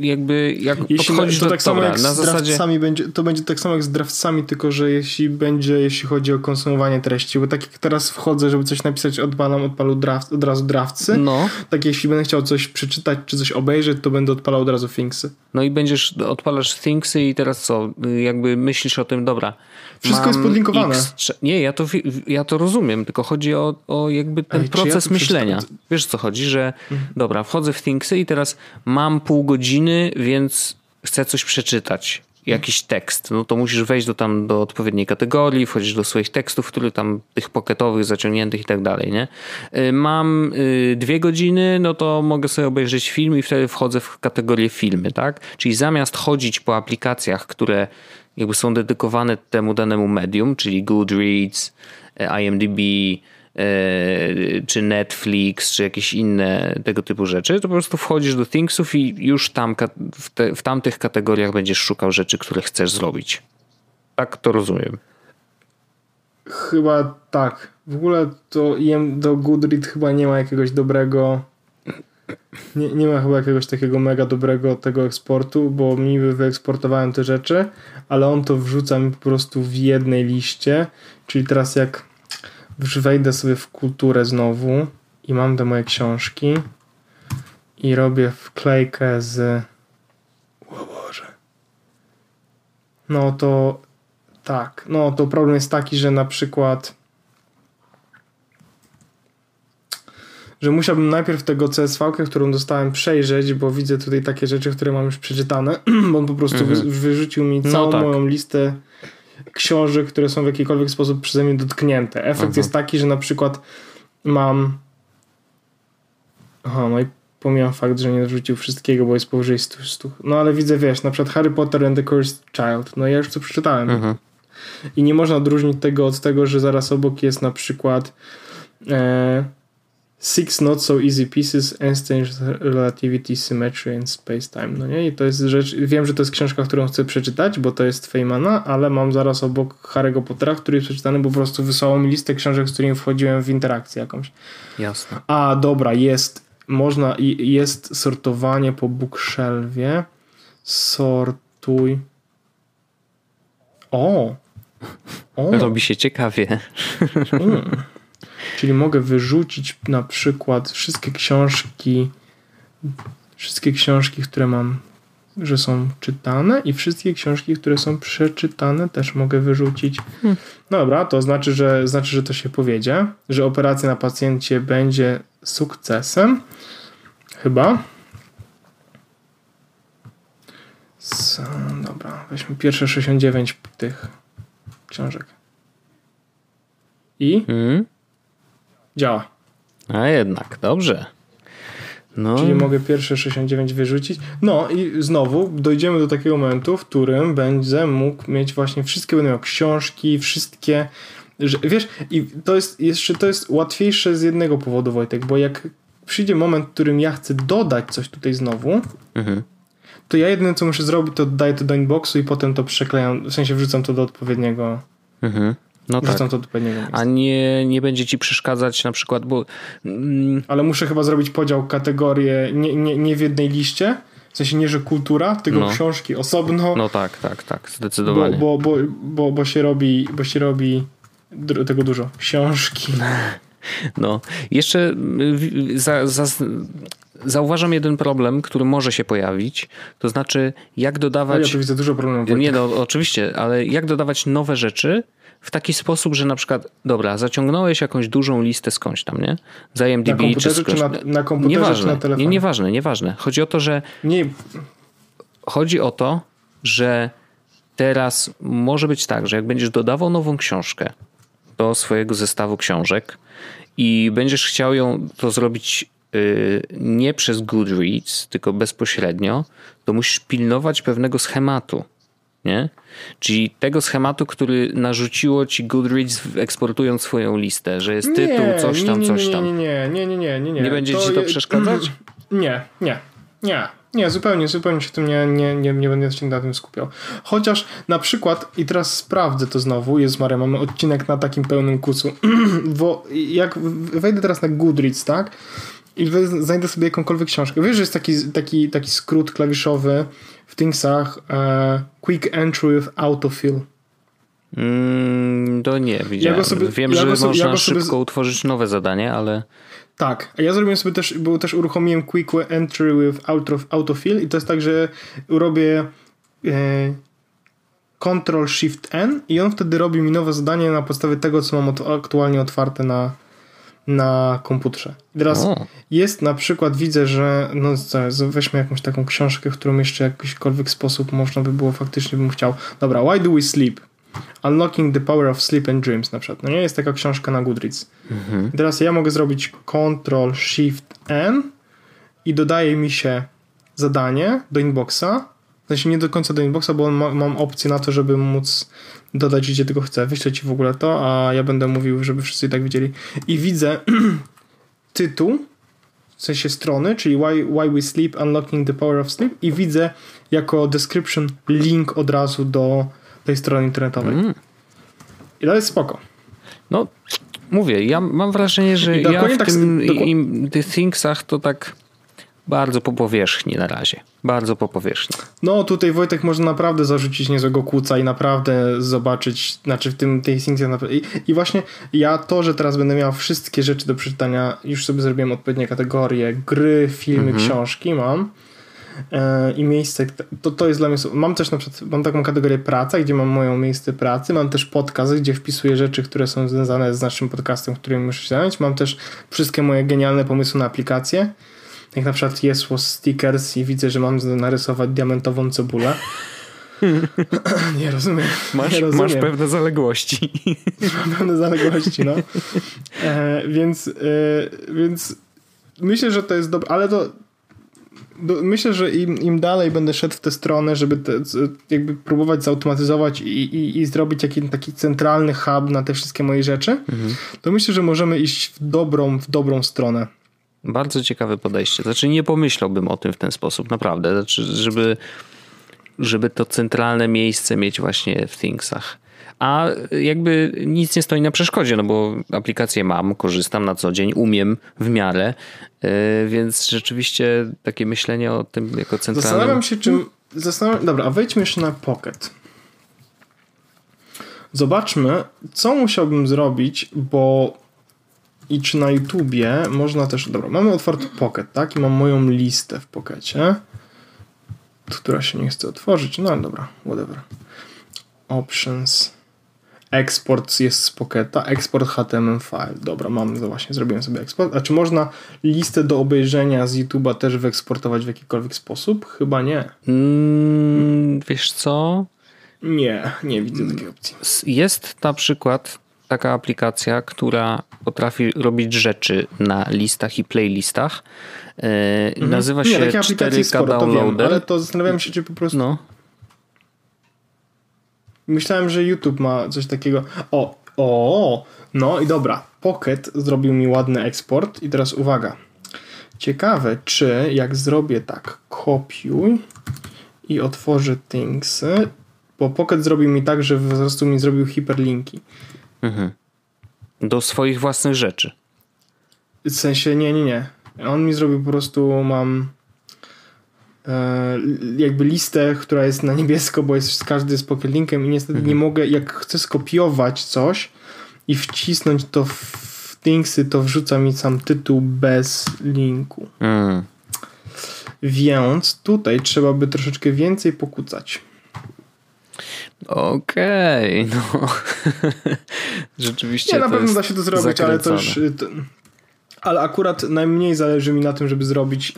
jakby jak Jeśli podchodzisz to do tak samo dobra, jak na zasadzie... będzie, to będzie tak samo jak z draftcami, tylko że jeśli będzie, jeśli chodzi o konsumowanie treści, bo tak jak teraz wchodzę, żeby coś napisać, odpalam, odpalu draft, od razu draftsy, No, tak jeśli będę chciał coś przeczytać, czy coś obejrzeć, to będę odpalał od razu Thingsy. no i będziesz, odpalasz Thingsy i teraz co? Yy, Jakby myślisz o tym, dobra. Wszystko jest podlinkowane. X, nie, ja to, ja to rozumiem, tylko chodzi o, o jakby ten Ej, ja proces tu myślenia. przeczytam- Wiesz co chodzi, że Mhm. dobra, wchodzę w Thingsy i teraz mam pół godziny, więc chcę coś przeczytać. Jakiś tekst, no to musisz wejść do tam do odpowiedniej kategorii, wchodzisz do swoich tekstów, które tam tych pocketowych, zaciągniętych i tak dalej, nie? Y, Mam y, dwie godziny, no to mogę sobie obejrzeć film i wtedy wchodzę w kategorię filmy, tak? Czyli zamiast chodzić po aplikacjach, które jakby są dedykowane temu danemu medium, czyli Goodreads, e, IMDb, czy Netflix, czy jakieś inne tego typu rzeczy, to po prostu wchodzisz do Thingsów i już tam w, te, w tamtych kategoriach będziesz szukał rzeczy, które chcesz zrobić. Tak to rozumiem. Chyba tak. W ogóle to do Goodread chyba nie ma jakiegoś dobrego. Nie, nie ma chyba jakiegoś takiego mega dobrego tego eksportu, bo mi wy- wyeksportowałem te rzeczy, ale on to wrzuca mi po prostu w jednej liście. Czyli teraz jak wż- wejdę sobie w kulturę znowu i mam te moje książki i robię wklejkę z. O Boże. No to tak. No to problem jest taki, że na przykład że musiałbym najpierw tego CSV, którą dostałem, przejrzeć, bo widzę tutaj takie rzeczy, które mam już przeczytane, bo on po prostu mhm. wyrzucił mi całą no tak. moją listę książek, które są w jakikolwiek sposób przeze mnie dotknięte. Efekt mhm. jest taki, że na przykład mam. Aha, no i pomijam fakt, że nie wrzucił wszystkiego, bo jest powyżej 100, 100. No ale widzę, wiesz, na przykład Harry Potter and the Cursed Child. No ja już to przeczytałem. Mhm. I nie można odróżnić tego od tego, że zaraz obok jest na przykład e, Six Not So Easy Pieces, Einstein's Relativity, Symmetry and Space-Time. No nie? I to jest rzecz, wiem, że to jest książka, którą chcę przeczytać, bo to jest Feynmana, ale mam zaraz obok Harry'ego Pottera, który jest przeczytany, bo po prostu wysłał mi listę książek, z którymi wchodziłem w interakcję jakąś. Jasne. A, dobra, jest, można, jest sortowanie po bookshelfie. Sortuj. O! o. Robi się ciekawie. Mm. Czyli mogę wyrzucić na przykład wszystkie książki, wszystkie książki, które mam, że są czytane i wszystkie książki, które są przeczytane też mogę wyrzucić. Hmm. Dobra, to znaczy, że znaczy, że to się powiedzie, że operacja na pacjencie będzie sukcesem. Chyba. So, dobra, weźmy pierwsze 69 tych książek. I? Hmm? Działa. A jednak, dobrze. No. Czyli mogę pierwsze 69 wyrzucić. No i znowu dojdziemy do takiego momentu, w którym będę mógł mieć właśnie wszystkie, będę miał książki, wszystkie. Że, wiesz, i to jest jeszcze to jest łatwiejsze z jednego powodu, Wojtek, bo jak przyjdzie moment, w którym ja chcę dodać coś tutaj znowu, mhm. to ja jedyne co muszę zrobić, to daję to do inboxu i potem to przeklejam, w sensie wrzucam to do odpowiedniego. Mhm. No tak. to A nie, nie będzie ci przeszkadzać na przykład, bo... Mm, Ale muszę chyba zrobić podział kategorie nie, nie, nie w jednej liście, w sensie nie, że kultura, tylko no. książki osobno. No tak, tak, tak, zdecydowanie. Bo, bo, bo, bo, bo się robi, bo się robi tego dużo. Książki. No, jeszcze y, za, za, zauważam jeden problem, który może się pojawić. To znaczy, jak dodawać. Ja tu widzę dużo problemów. Nie, no, oczywiście, ale jak dodawać nowe rzeczy, w taki sposób, że na przykład, dobra, zaciągnąłeś jakąś dużą listę skądś tam, nie? Z IMDb na czy, skądś. czy na, na komputerze nieważne, czy na telefonie? Nie, nieważne, nieważne. Chodzi o to, że nie. chodzi o to, że teraz może być tak, że jak będziesz dodawał nową książkę do swojego zestawu książek i będziesz chciał ją to zrobić yy, nie przez Goodreads, tylko bezpośrednio, to musisz pilnować pewnego schematu nie? Czyli tego schematu, który narzuciło ci Goodreads eksportując swoją listę, że jest tytuł, nie, coś tam, nie, coś tam. Nie, nie, nie, nie, nie, nie, nie. Nie będzie to ci to przeszkadzać? Nie, nie, nie. Nie, zupełnie, zupełnie się tym nie, nie, nie, nie będę się na tym skupiał. Chociaż na przykład, i teraz sprawdzę to znowu, jest Maria, mamy odcinek na takim pełnym kucu, bo jak wejdę teraz na Goodreads, tak, i znajdę sobie jakąkolwiek książkę. Wiesz, że jest taki, taki, taki skrót klawiszowy w Thingsach uh, Quick Entry with Autofill. Mm, to nie, widziałem. Ja sobie, Wiem, ja że sobie, można ja szybko sobie... utworzyć nowe zadanie, ale... Tak, a ja zrobiłem sobie też, bo też uruchomiłem Quick Entry with auto, Autofill i to jest tak, że robię e, Ctrl Shift N i on wtedy robi mi nowe zadanie na podstawie tego, co mam aktualnie otwarte na, na komputerze. I teraz o. jest na przykład, widzę, że no weźmy jakąś taką książkę, którą jeszcze w jakikolwiek sposób można by było, faktycznie bym chciał. Dobra, Why Do We Sleep? Unlocking the Power of Sleep and Dreams na przykład. No nie jest taka książka na Goodreads. Mhm. teraz ja mogę zrobić Ctrl Shift N i dodaje mi się zadanie do inboxa. Sensie nie do końca do inboxa, bo ma, mam opcję na to, żeby móc dodać, gdzie tylko chcę. Wyślę ci w ogóle to, a ja będę mówił, żeby wszyscy i tak widzieli. I widzę tytuł, w sensie strony, czyli why, why We Sleep, Unlocking the Power of Sleep i widzę jako description link od razu do tej strony internetowej. Mm. I to jest spoko. No, mówię, ja mam wrażenie, że ja w tak, tym, im, tych thingsach to tak bardzo po powierzchni na razie. Bardzo po powierzchni. No tutaj Wojtek może naprawdę zarzucić niezłego kłóca i naprawdę zobaczyć, znaczy w tym tej Things I, I właśnie ja to, że teraz będę miał wszystkie rzeczy do przeczytania, już sobie zrobiłem odpowiednie kategorie, gry, filmy, mhm. książki mam. e, i miejsce, to, to jest dla mnie, mam też na przykład, mam taką kategorię praca, gdzie mam moją miejsce pracy, mam też podcast, gdzie wpisuję rzeczy, które są związane z naszym podcastem, którym muszę się zająć, mam też wszystkie moje genialne pomysły na aplikacje, jak na przykład Was Stickers i widzę, że mam narysować diamentową cebulę. nie rozumiem. Masz, nie rozumiem. masz pewne zaległości. Mam pewne zaległości, no. E, więc, e, więc myślę, że to jest dobre, ale to do, myślę, że im, im dalej będę szedł w tę stronę, żeby te, jakby próbować zautomatyzować i, i, i zrobić jakiś taki centralny hub na te wszystkie moje rzeczy, mhm. to myślę, że możemy iść w dobrą, w dobrą stronę. Bardzo ciekawe podejście. Znaczy nie pomyślałbym o tym w ten sposób, naprawdę. Znaczy, żeby, żeby to centralne miejsce mieć właśnie w Thingsach. A jakby nic nie stoi na przeszkodzie, no bo aplikację mam, korzystam na co dzień, umiem w miarę, yy, więc rzeczywiście takie myślenie o tym jako centralnym... Zastanawiam się, czym... Zastanawiam... Dobra, a wejdźmy jeszcze na Pocket. Zobaczmy, co musiałbym zrobić, bo i czy na YouTubie można też... Dobra, mamy otwarty Pocket, tak? I mam moją listę w Pocketie, która się nie chce otworzyć. No ale dobra, whatever. Options. Eksport jest z Pocketa, eksport HTML file. Dobra, mam, to właśnie zrobiłem sobie eksport. A czy można listę do obejrzenia z YouTube'a też wyeksportować w jakikolwiek sposób? Chyba nie. Mm, wiesz co? Nie, nie widzę takiej opcji. Jest na przykład taka aplikacja, która potrafi robić rzeczy na listach i playlistach. Yy. Nazywa się nie, 4K sporo, Downloader. Wiem, ale to zastanawiam się, czy po prostu... No. Myślałem, że YouTube ma coś takiego. O, o, no i dobra. Pocket zrobił mi ładny eksport i teraz uwaga. Ciekawe, czy jak zrobię tak, kopiuj i otworzę thingsy, bo Pocket zrobił mi tak, że po prostu mi zrobił hiperlinki. Mhm. Do swoich własnych rzeczy. W sensie, nie, nie, nie. On mi zrobił po prostu, mam E, jakby listę, która jest na niebiesko, bo jest każdy z pocket linkiem i niestety mhm. nie mogę, jak chcę skopiować coś i wcisnąć to w Thingsy, to wrzuca mi sam tytuł bez linku. Mhm. Więc tutaj trzeba by troszeczkę więcej pokucać. Okej, okay, no. Rzeczywiście. Nie, na pewno da się to zrobić, zakręcone. ale to już. To, ale akurat najmniej zależy mi na tym, żeby zrobić.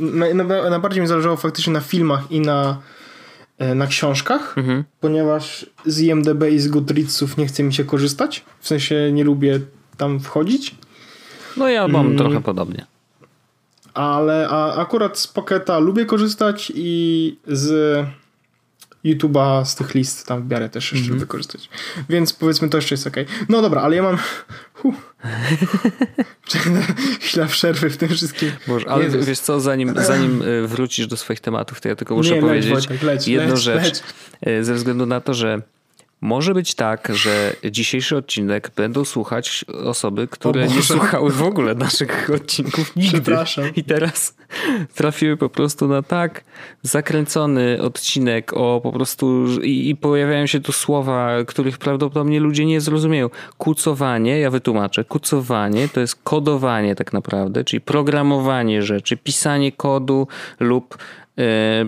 Najbardziej mi zależało faktycznie na filmach i na, e, na książkach, mhm. ponieważ z IMDB i z Goodreadsów nie chce mi się korzystać. W sensie nie lubię tam wchodzić. No ja mam mm. trochę podobnie. Ale a akurat z Pocketa lubię korzystać i z YouTube'a z tych list tam w miarę też jeszcze mm -hmm. wykorzystać. Więc powiedzmy to jeszcze jest ok. No dobra, ale ja mam chwila przerwy w tym wszystkim. Boże, ale Jezus. wiesz co, zanim, zanim e, wrócisz do swoich tematów, to ja tylko muszę Nie, powiedzieć leć, Wojtek, leć, jedną leć, rzecz. E, ze względu na to, że może być tak, że dzisiejszy odcinek będą słuchać osoby, które nie słuchały w ogóle naszych odcinków nigdy. I teraz trafiły po prostu na tak zakręcony odcinek o po prostu i, i pojawiają się tu słowa, których prawdopodobnie ludzie nie zrozumieją. Kucowanie, ja wytłumaczę, kucowanie to jest kodowanie tak naprawdę, czyli programowanie rzeczy, pisanie kodu lub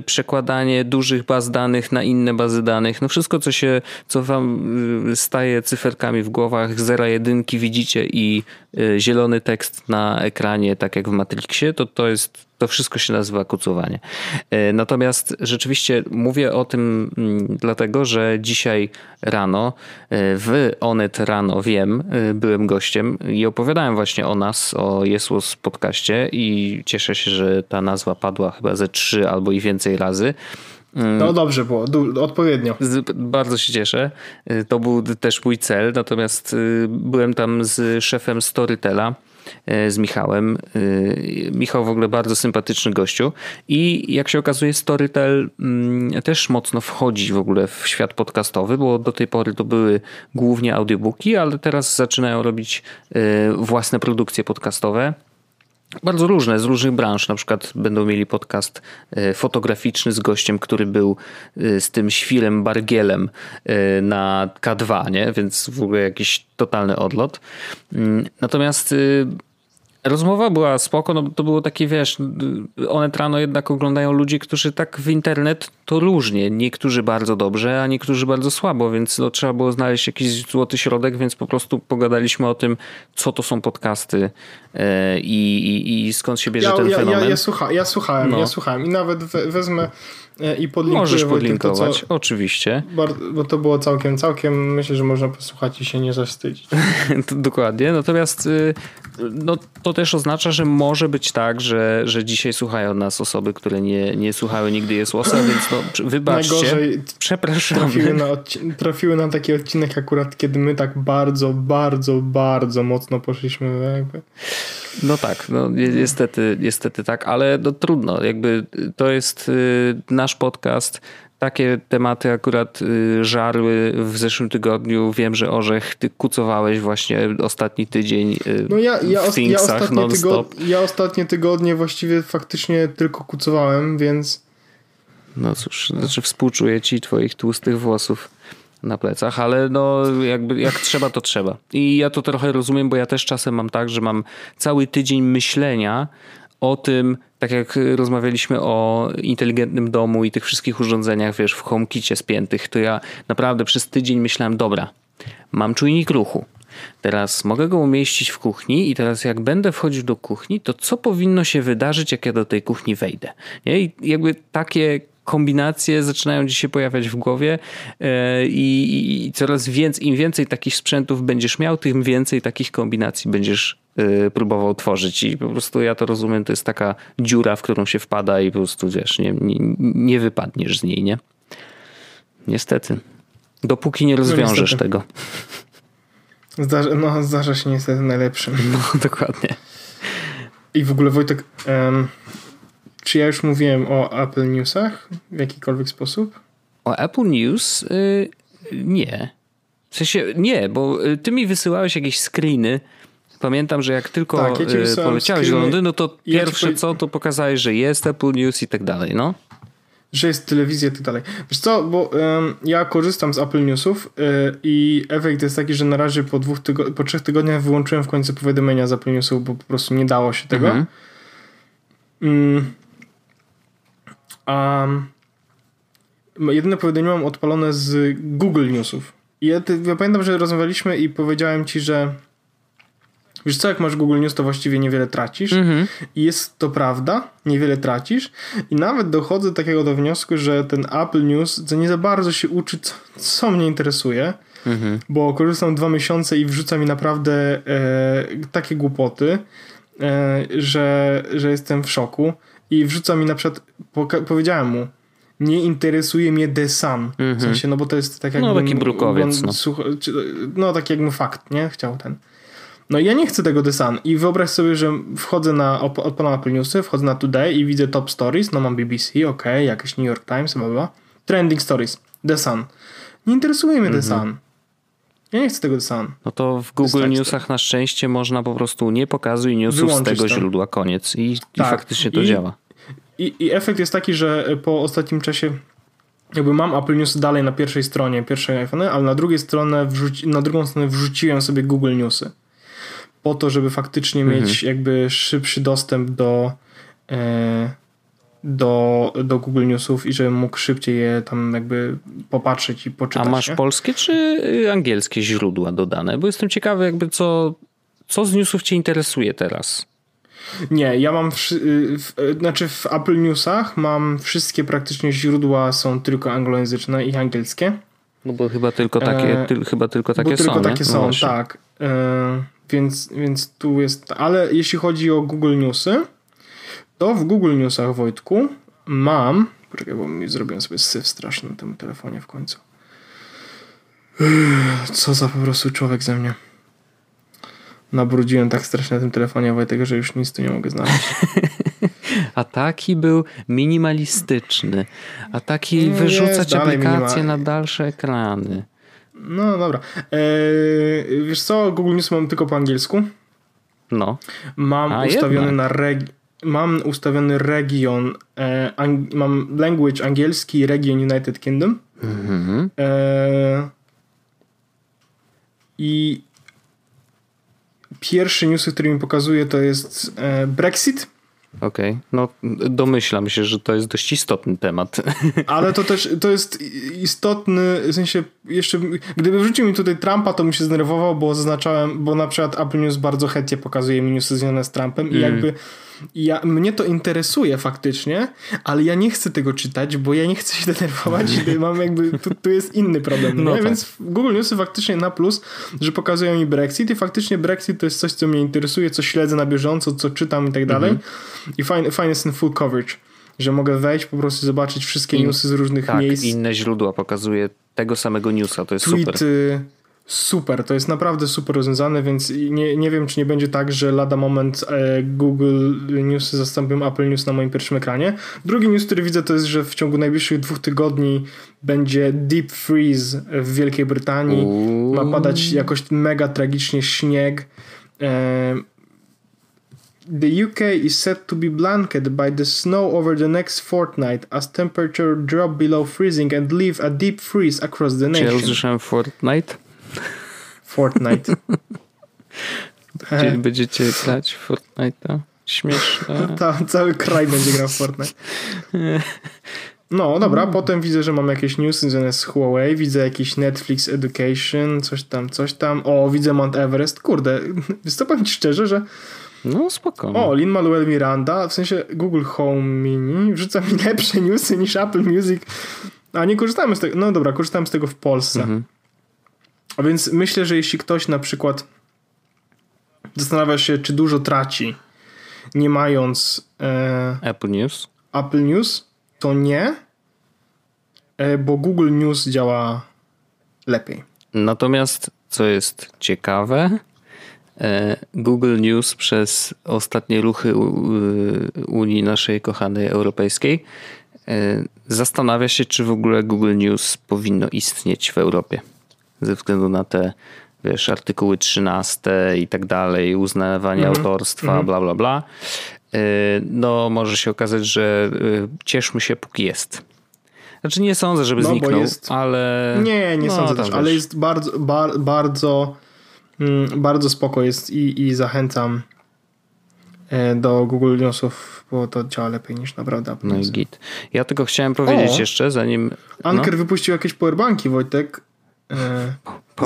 przekładanie dużych baz danych na inne bazy danych. No wszystko, co się, co wam y, staje cyferkami w głowach, zera jedynki widzicie i y, zielony tekst na ekranie, tak jak w Matrixie, to to jest to wszystko się nazywa kucowanie. E, natomiast rzeczywiście mówię o tym mm, dlatego, że dzisiaj rano e, w Onet rano wiem, e, byłem gościem i opowiadałem właśnie o nas, o Jesłos podcaście i cieszę się, że ta nazwa padła chyba ze trzy albo i więcej razy. Mm. No dobrze było, odpowiednio. Bardzo się cieszę. To był też mój cel, natomiast byłem tam z szefem Storytela z Michałem. E, Michał w ogóle bardzo sympatyczny gościu i jak się okazuje Storytel mm, też mocno wchodzi w ogóle w świat podcastowy, bo do tej pory to były głównie audiobooki, ale teraz zaczynają robić e, własne produkcje podcastowe. Bardzo różne, z różnych branż. Na przykład będą mieli podcast fotograficzny z gościem, który był z tym świrem Bargielem na K2, nie? więc w ogóle jakiś totalny odlot. Mm, natomiast Rozmowa była spoko, no to było takie, wiesz, one trano jednak oglądają ludzi, którzy tak w internet to różnie. Niektórzy bardzo dobrze, a niektórzy bardzo słabo, więc no, trzeba było znaleźć jakiś złoty środek, więc po prostu pogadaliśmy o tym, co to są podcasty e, i, i, i skąd się bierze ja, ten ja, fenomen. Ja, ja, słucha, ja słuchałem, no. ja słuchałem i nawet we, wezmę i podlinkuję Możesz podlinkować, to, co, oczywiście. Bo to było całkiem, całkiem, myślę, że można posłuchać i się nie zawstydzić. Dokładnie, natomiast y, no, to też oznacza, że może być tak, że, że dzisiaj słuchają nas osoby, które nie, nie słuchały nigdy Jesłosa, więc no, wybaczcie. Najgorzej Przepraszam. Trafiły na, trafiły na taki odcinek akurat, kiedy my tak bardzo, bardzo, bardzo mocno poszliśmy jakby. No tak, no niestety, niestety tak, ale no trudno, jakby to jest y, nasz podcast, takie tematy akurat y, żarły w zeszłym tygodniu. Wiem, że Orzech, ty kucowałeś właśnie ostatni tydzień y, no ja, ja, w ja, ostatnie tygod, ja ostatnie tygodnie właściwie faktycznie tylko kucowałem, więc... No cóż, znaczy współczuję ci twoich tłustych włosów na plecach, ale no jakby jak trzeba, to trzeba. I ja to trochę rozumiem, bo ja też czasem mam tak, że mam cały tydzień myślenia o tym, tak jak rozmawialiśmy o inteligentnym domu i tych wszystkich urządzeniach, wiesz, w HomeKicie spiętych, to ja naprawdę przez tydzień myślałem, dobra, mam czujnik ruchu. Teraz mogę go umieścić w kuchni i teraz jak będę wchodził do kuchni, to co powinno się wydarzyć, jak ja do tej kuchni wejdę? Nie? I jakby takie kombinacje zaczynają ci się pojawiać w głowie e, i, i coraz więcej, im więcej takich sprzętów będziesz miał, tym więcej takich kombinacji będziesz e, próbował tworzyć i po prostu ja to rozumiem, to jest taka dziura, w którą się wpada i po prostu wiesz, nie, nie, nie wypadniesz z niej, nie? Niestety. Dopóki nie no, rozwiążesz no, tego. Zdarza, no, zdarza się niestety najlepszym. No, dokładnie. I w ogóle Wojtek, um, czy ja już mówiłem o Apple Newsach w jakikolwiek sposób? O Apple News? Yy, nie. W sensie nie, bo y, ty mi wysyłałeś jakieś screeny. Pamiętam, że jak tylko tak, ja y, poleciałeś do Londynu, to ja pierwsze co, to pokazałeś, że jest Apple News i tak dalej, no że jest telewizja i tak dalej. Wiesz co, bo um, ja korzystam z Apple Newsów yy, i efekt jest taki, że na razie po dwóch tygo- po trzech tygodniach wyłączyłem w końcu powiadomienia z Apple Newsów, bo po prostu nie dało się tego. Mhm. Mm, a jedyne powiadomienie mam odpalone z Google Newsów. I ja, ja pamiętam, że rozmawialiśmy i powiedziałem ci, że Wiesz co, jak masz Google News, to właściwie niewiele tracisz. Mhm. I jest to prawda, niewiele tracisz. I nawet dochodzę do takiego do wniosku, że ten Apple News co nie za bardzo się uczy, co, co mnie interesuje. Mhm. Bo korzystam dwa miesiące i wrzuca mi naprawdę e, takie głupoty, e, że, że jestem w szoku i wrzuca mi na przykład, powiedziałem mu, nie interesuje mnie The Sun. Mm -hmm. W mhm. sensie, no bo to jest tak jak... No taki brukowiec. No. No tak jakby fakt, nie? Chciał ten. No i ja nie chcę tego The Sun. I wyobraź sobie, że wchodzę na, odpalam Apple Newsy, wchodzę na Today i widzę Top Stories, no mam BBC, ok, jakieś New York Times, bla, bla. Trending Stories, The Sun. Nie interesuje mnie mm -hmm. The mhm. Sun. Ja nie chcę tego Sun. No to w Google Newsach na szczęście można po prostu nie pokazuj newsów Wyłączyć z tego to. źródła, koniec. I, tak. i faktycznie to I, działa. I, I efekt jest taki, że po ostatnim czasie jakby mam Apple News dalej na pierwszej stronie, pierwszej iPhone, ale na drugiej stronę wrzuci, na drugą stronę wrzuciłem sobie Google Newsy. Po to, żeby faktycznie mhm. mieć jakby szybszy dostęp do e, do, do Google Newsów i żebym mógł szybciej je tam jakby popatrzeć i poczytać. A masz nie? polskie czy angielskie źródła dodane? Bo jestem ciekawy jakby co, co z newsów cię interesuje teraz? Nie, ja mam, w, w, znaczy w Apple Newsach mam wszystkie praktycznie źródła są tylko anglojęzyczne i angielskie. No bo chyba tylko takie, e, ty, chyba tylko takie bo są. Tylko takie no są, tak. E, więc, więc tu jest, ale jeśli chodzi o Google Newsy, to w Google Newsach, Wojtku, mam, poczekaj, bo mi zrobiłem sobie syf straszny na tym telefonie w końcu. Co za po prostu człowiek ze mnie nabrudziłem tak strasznie na tym telefonie Wojtek, że już nic tu nie mogę znaleźć. A taki był minimalistyczny. A taki no wyrzucać aplikacje minimal... na dalsze ekrany. No dobra. Eee, wiesz co, Google News mam tylko po angielsku. No. Mam A, ustawiony jednak. na regi mam ustawiony region, e, ang mam language angielski, region United Kingdom. Mhm. E, I pierwszy news, który mi pokazuje, to jest e, Brexit. Okej, okay. no domyślam się, że to jest dość istotny temat. Ale to też to jest istotny, w sensie jeszcze, gdyby wrzucił mi tutaj Trumpa, to bym się zdenerwował, bo zaznaczałem, bo na przykład Apple News bardzo chętnie pokazuje mi newsy związane z Trumpem mm. I ja, mnie to interesuje faktycznie, ale ja nie chcę tego czytać, bo ja nie chcę się denerwować. mam jakby, tu, tu jest inny problem. No tak. Więc Google Newsy faktycznie na plus, że pokazują mi Brexit i faktycznie Brexit to jest coś, co mnie interesuje, co śledzę na bieżąco, co czytam i tak dalej. Mhm. I fajny, fajny jest ten full coverage że mogę wejść, po prostu zobaczyć wszystkie In, newsy z różnych tak, miejsc. inne źródła pokazuje tego samego newsa, to jest Tweety, super super, to jest naprawdę super rozwiązane, więc nie, nie wiem, czy nie będzie tak, że lada moment e, Google News zastąpią Apple News na moim pierwszym ekranie. Drugi news, który widzę, to jest, że w ciągu najbliższych dwóch tygodni będzie deep freeze w Wielkiej Brytanii. Uuu. Ma padać jakoś mega tragicznie śnieg. E, The UK is set to be blanketed by the snow over the next fortnight as temperature drop below freezing and leave a deep freeze across the nation. Czy ja usłyszałem Fortnite? Fortnite. Gdzie będziecie grać w Fortnite'a? Śmieszne. Ta, cały kraj będzie grał w Fortnite. No, dobra, potem widzę, że mam jakieś newsy związane z Huawei, widzę jakiś Netflix Education, coś tam, coś tam. O, widzę Mount Everest. Kurde, wystąpię ci szczerze, że no, spoko. O, Lin-Manuel Miranda, w sensie Google Home Mini wrzuca mi lepsze newsy niż Apple Music. A nie korzystamy z tego. No dobra, korzystałem z tego w Polsce. Mhm. A więc myślę, że jeśli ktoś na przykład zastanawia się, czy dużo traci, nie mając e, Apple News, Apple News, to nie, e, bo Google News działa lepiej. Natomiast, co jest ciekawe, e, Google News przez ostatnie ruchy Unii naszej kochanej europejskiej e, zastanawia się, czy w ogóle Google News powinno istnieć w Europie ze względu na te wiesz, artykuły 13 i tak dalej, uznawanie mm -hmm. autorstwa, mm -hmm. bla, bla, bla. Y, no, może się okazać, że y, cieszmy się, póki jest. Znaczy nie sądzę, żeby no, zniknął, jest... ale... Nie, nie no, sądzę też, ale jest bardzo, bar, bardzo, mm, bardzo spoko jest i, i zachęcam e, do Google Newsów, bo to działa lepiej niż naprawdę No i git. Ja tylko chciałem powiedzieć o, jeszcze, zanim... Anker no. wypuścił jakieś powerbanki, Wojtek. E,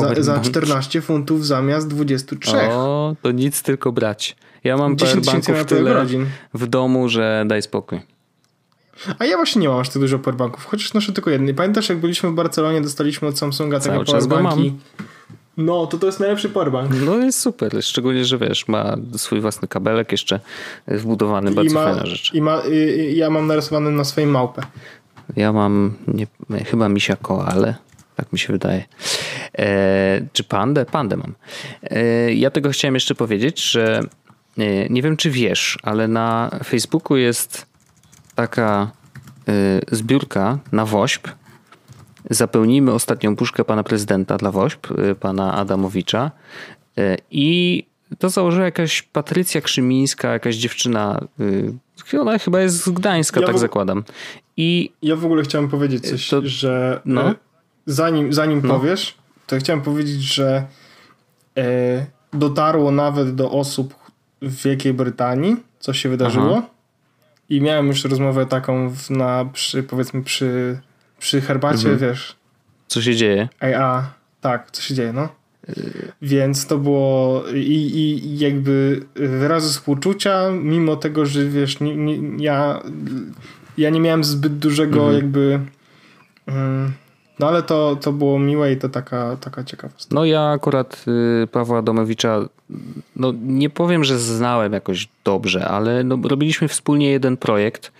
za, za 14 funtów zamiast 23. O, to nic, tylko brać. Ja mam powerbanków tyle w domu, że daj spokój. A ja właśnie nie mam aż tak dużo powerbanków, chociaż noszę tylko jedny. Pamiętasz, jak byliśmy w Barcelonie, dostaliśmy od Samsunga takie powerbanki. No, to to jest najlepszy powerbank. No jest super, szczególnie, że wiesz, ma swój własny kabelek jeszcze wbudowany, bardzo ma, fajna rzecz. I ma, y, ja mam narysowany na swojej małpę. Ja mam nie, chyba misia ale tak mi się wydaje. E, czy pandę? Pandę mam. E, ja tego chciałem jeszcze powiedzieć, że e, nie wiem, czy wiesz, ale na Facebooku jest taka e, zbiórka na WOŚP. Zapełnimy ostatnią puszkę pana prezydenta dla WOŚP, e, pana Adamowicza. E, I to założyła jakaś Patrycja Krzymińska, jakaś dziewczyna. Ona chyba jest z Gdańska, ja tak w... zakładam. I ja w ogóle chciałem powiedzieć coś, to... że no? Zanim, zanim no. powiesz, to chciałem powiedzieć, że e, dotarło nawet do osób w Wielkiej Brytanii, co się wydarzyło. Aha. I miałem już rozmowę taką w, na, przy, powiedzmy przy, przy herbacie, mhm. wiesz. Co się dzieje? A, a tak, co się dzieje, no. Więc to było i, i jakby wyrazy współczucia, mimo tego, że wiesz, nie, nie, ja, ja nie miałem zbyt dużego mhm. jakby. Um, no ale to, to było miłe i to taka, taka ciekawostka. No ja akurat y, Pawła Domowicza, no nie powiem, że znałem jakoś dobrze, ale no, robiliśmy wspólnie jeden projekt.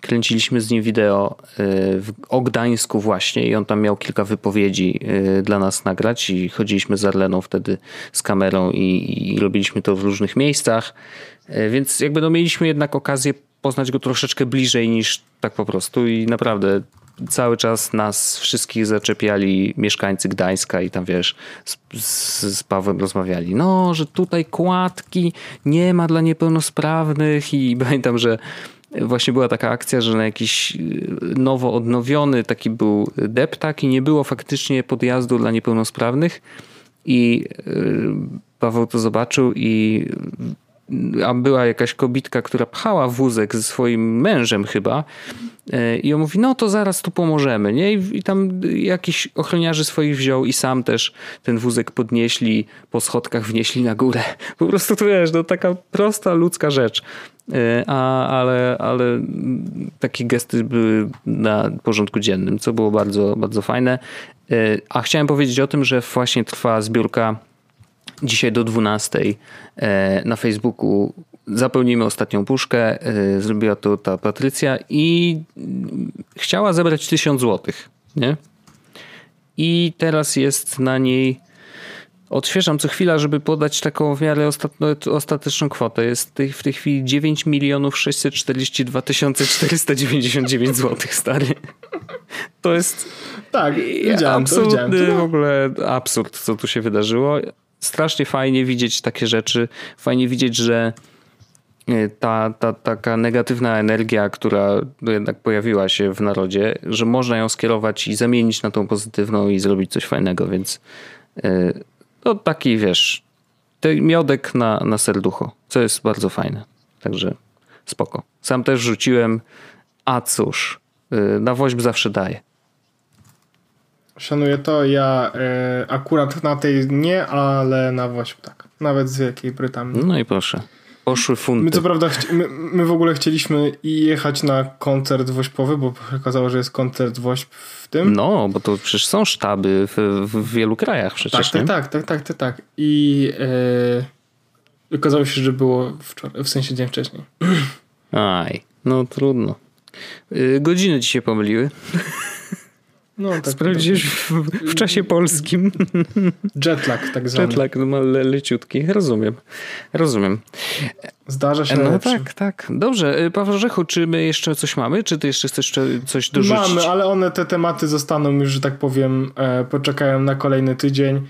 Kręciliśmy z nim wideo y, w, o Gdańsku właśnie i on tam miał kilka wypowiedzi y, dla nas nagrać i chodziliśmy z Arleną wtedy z kamerą i, i robiliśmy to w różnych miejscach, więc jakby no mieliśmy jednak okazję poznać go troszeczkę bliżej niż tak po prostu i naprawdę cały czas nas wszystkich zaczepiali mieszkańcy Gdańska i tam wiesz, z, z, z Pawłem rozmawiali. No, że tutaj kładki nie ma dla niepełnosprawnych i pamiętam, że właśnie była taka akcja, że na jakiś y, nowo odnowiony taki był deptak i nie było faktycznie podjazdu dla niepełnosprawnych i y, Paweł to zobaczył i a była jakaś kobitka, która pchała wózek ze swoim mężem chyba e, i on mówi, no to zaraz tu pomożemy, nie? I, tam jakiś ochroniarzy swoich wziął i sam też ten wózek podnieśli, po schodkach wnieśli na górę. Po prostu to wiesz, no taka prosta ludzka rzecz. E, a, ale, ale takie gesty były na porządku dziennym, co było bardzo, bardzo fajne. E, a chciałem powiedzieć o tym, że właśnie trwa zbiórka dzisiaj do 12 e, na Facebooku zapełnimy ostatnią puszkę. E, zrobiła to ta Patrycja i chciała zebrać 1000 złotych, nie? I teraz jest na niej odświeżam co chwila, żeby podać taką w miarę ostateczną kwotę. Jest w tej chwili 9 milionów 642 499 zł, stary. To jest tak, widziałem absolutny to, widziałem to. w ogóle absurd, co tu się wydarzyło strasznie fajnie widzieć takie rzeczy. Fajnie widzieć, że e, ta, ta taka negatywna energia, która jednak pojawiła się w narodzie, że można ją skierować i zamienić na tą pozytywną i zrobić coś fajnego, więc e, to taki wiesz, miodek na, na serducho, co jest bardzo fajne. Także spoko. Sam też rzuciłem, a cóż, e, na woźb zawsze daje. Szanuję to. Ja e, akurat na tej nie, ale na Wośp tak. Nawet z Wielkiej Brytanii. No i proszę. Poszły funty. My co prawda, my, my, w ogóle chcieliśmy jechać na koncert wośpowy, bo okazało, że jest koncert wośp w tym. No, bo to przecież są sztaby w, w wielu krajach przecież, tak, tak, tak, tak, tak, tak. I e, okazało się, że było wczoraj, w sensie dzień wcześniej. Aj, no trudno. Y, godziny ci się pomyliły. No, tak, Sprawdzisz w, w, czasie polskim. Jetlag tak zwany. Jetlag, no le, leciutki. Rozumiem. Rozumiem. Zdarza się No tak, tak. Dobrze. Y, Paweł Rzechu, czy my jeszcze coś mamy? Czy ty jeszcze chcesz coś dorzucić? Mamy, ale one, te tematy zostaną już, że tak powiem, e, poczekają na kolejny tydzień,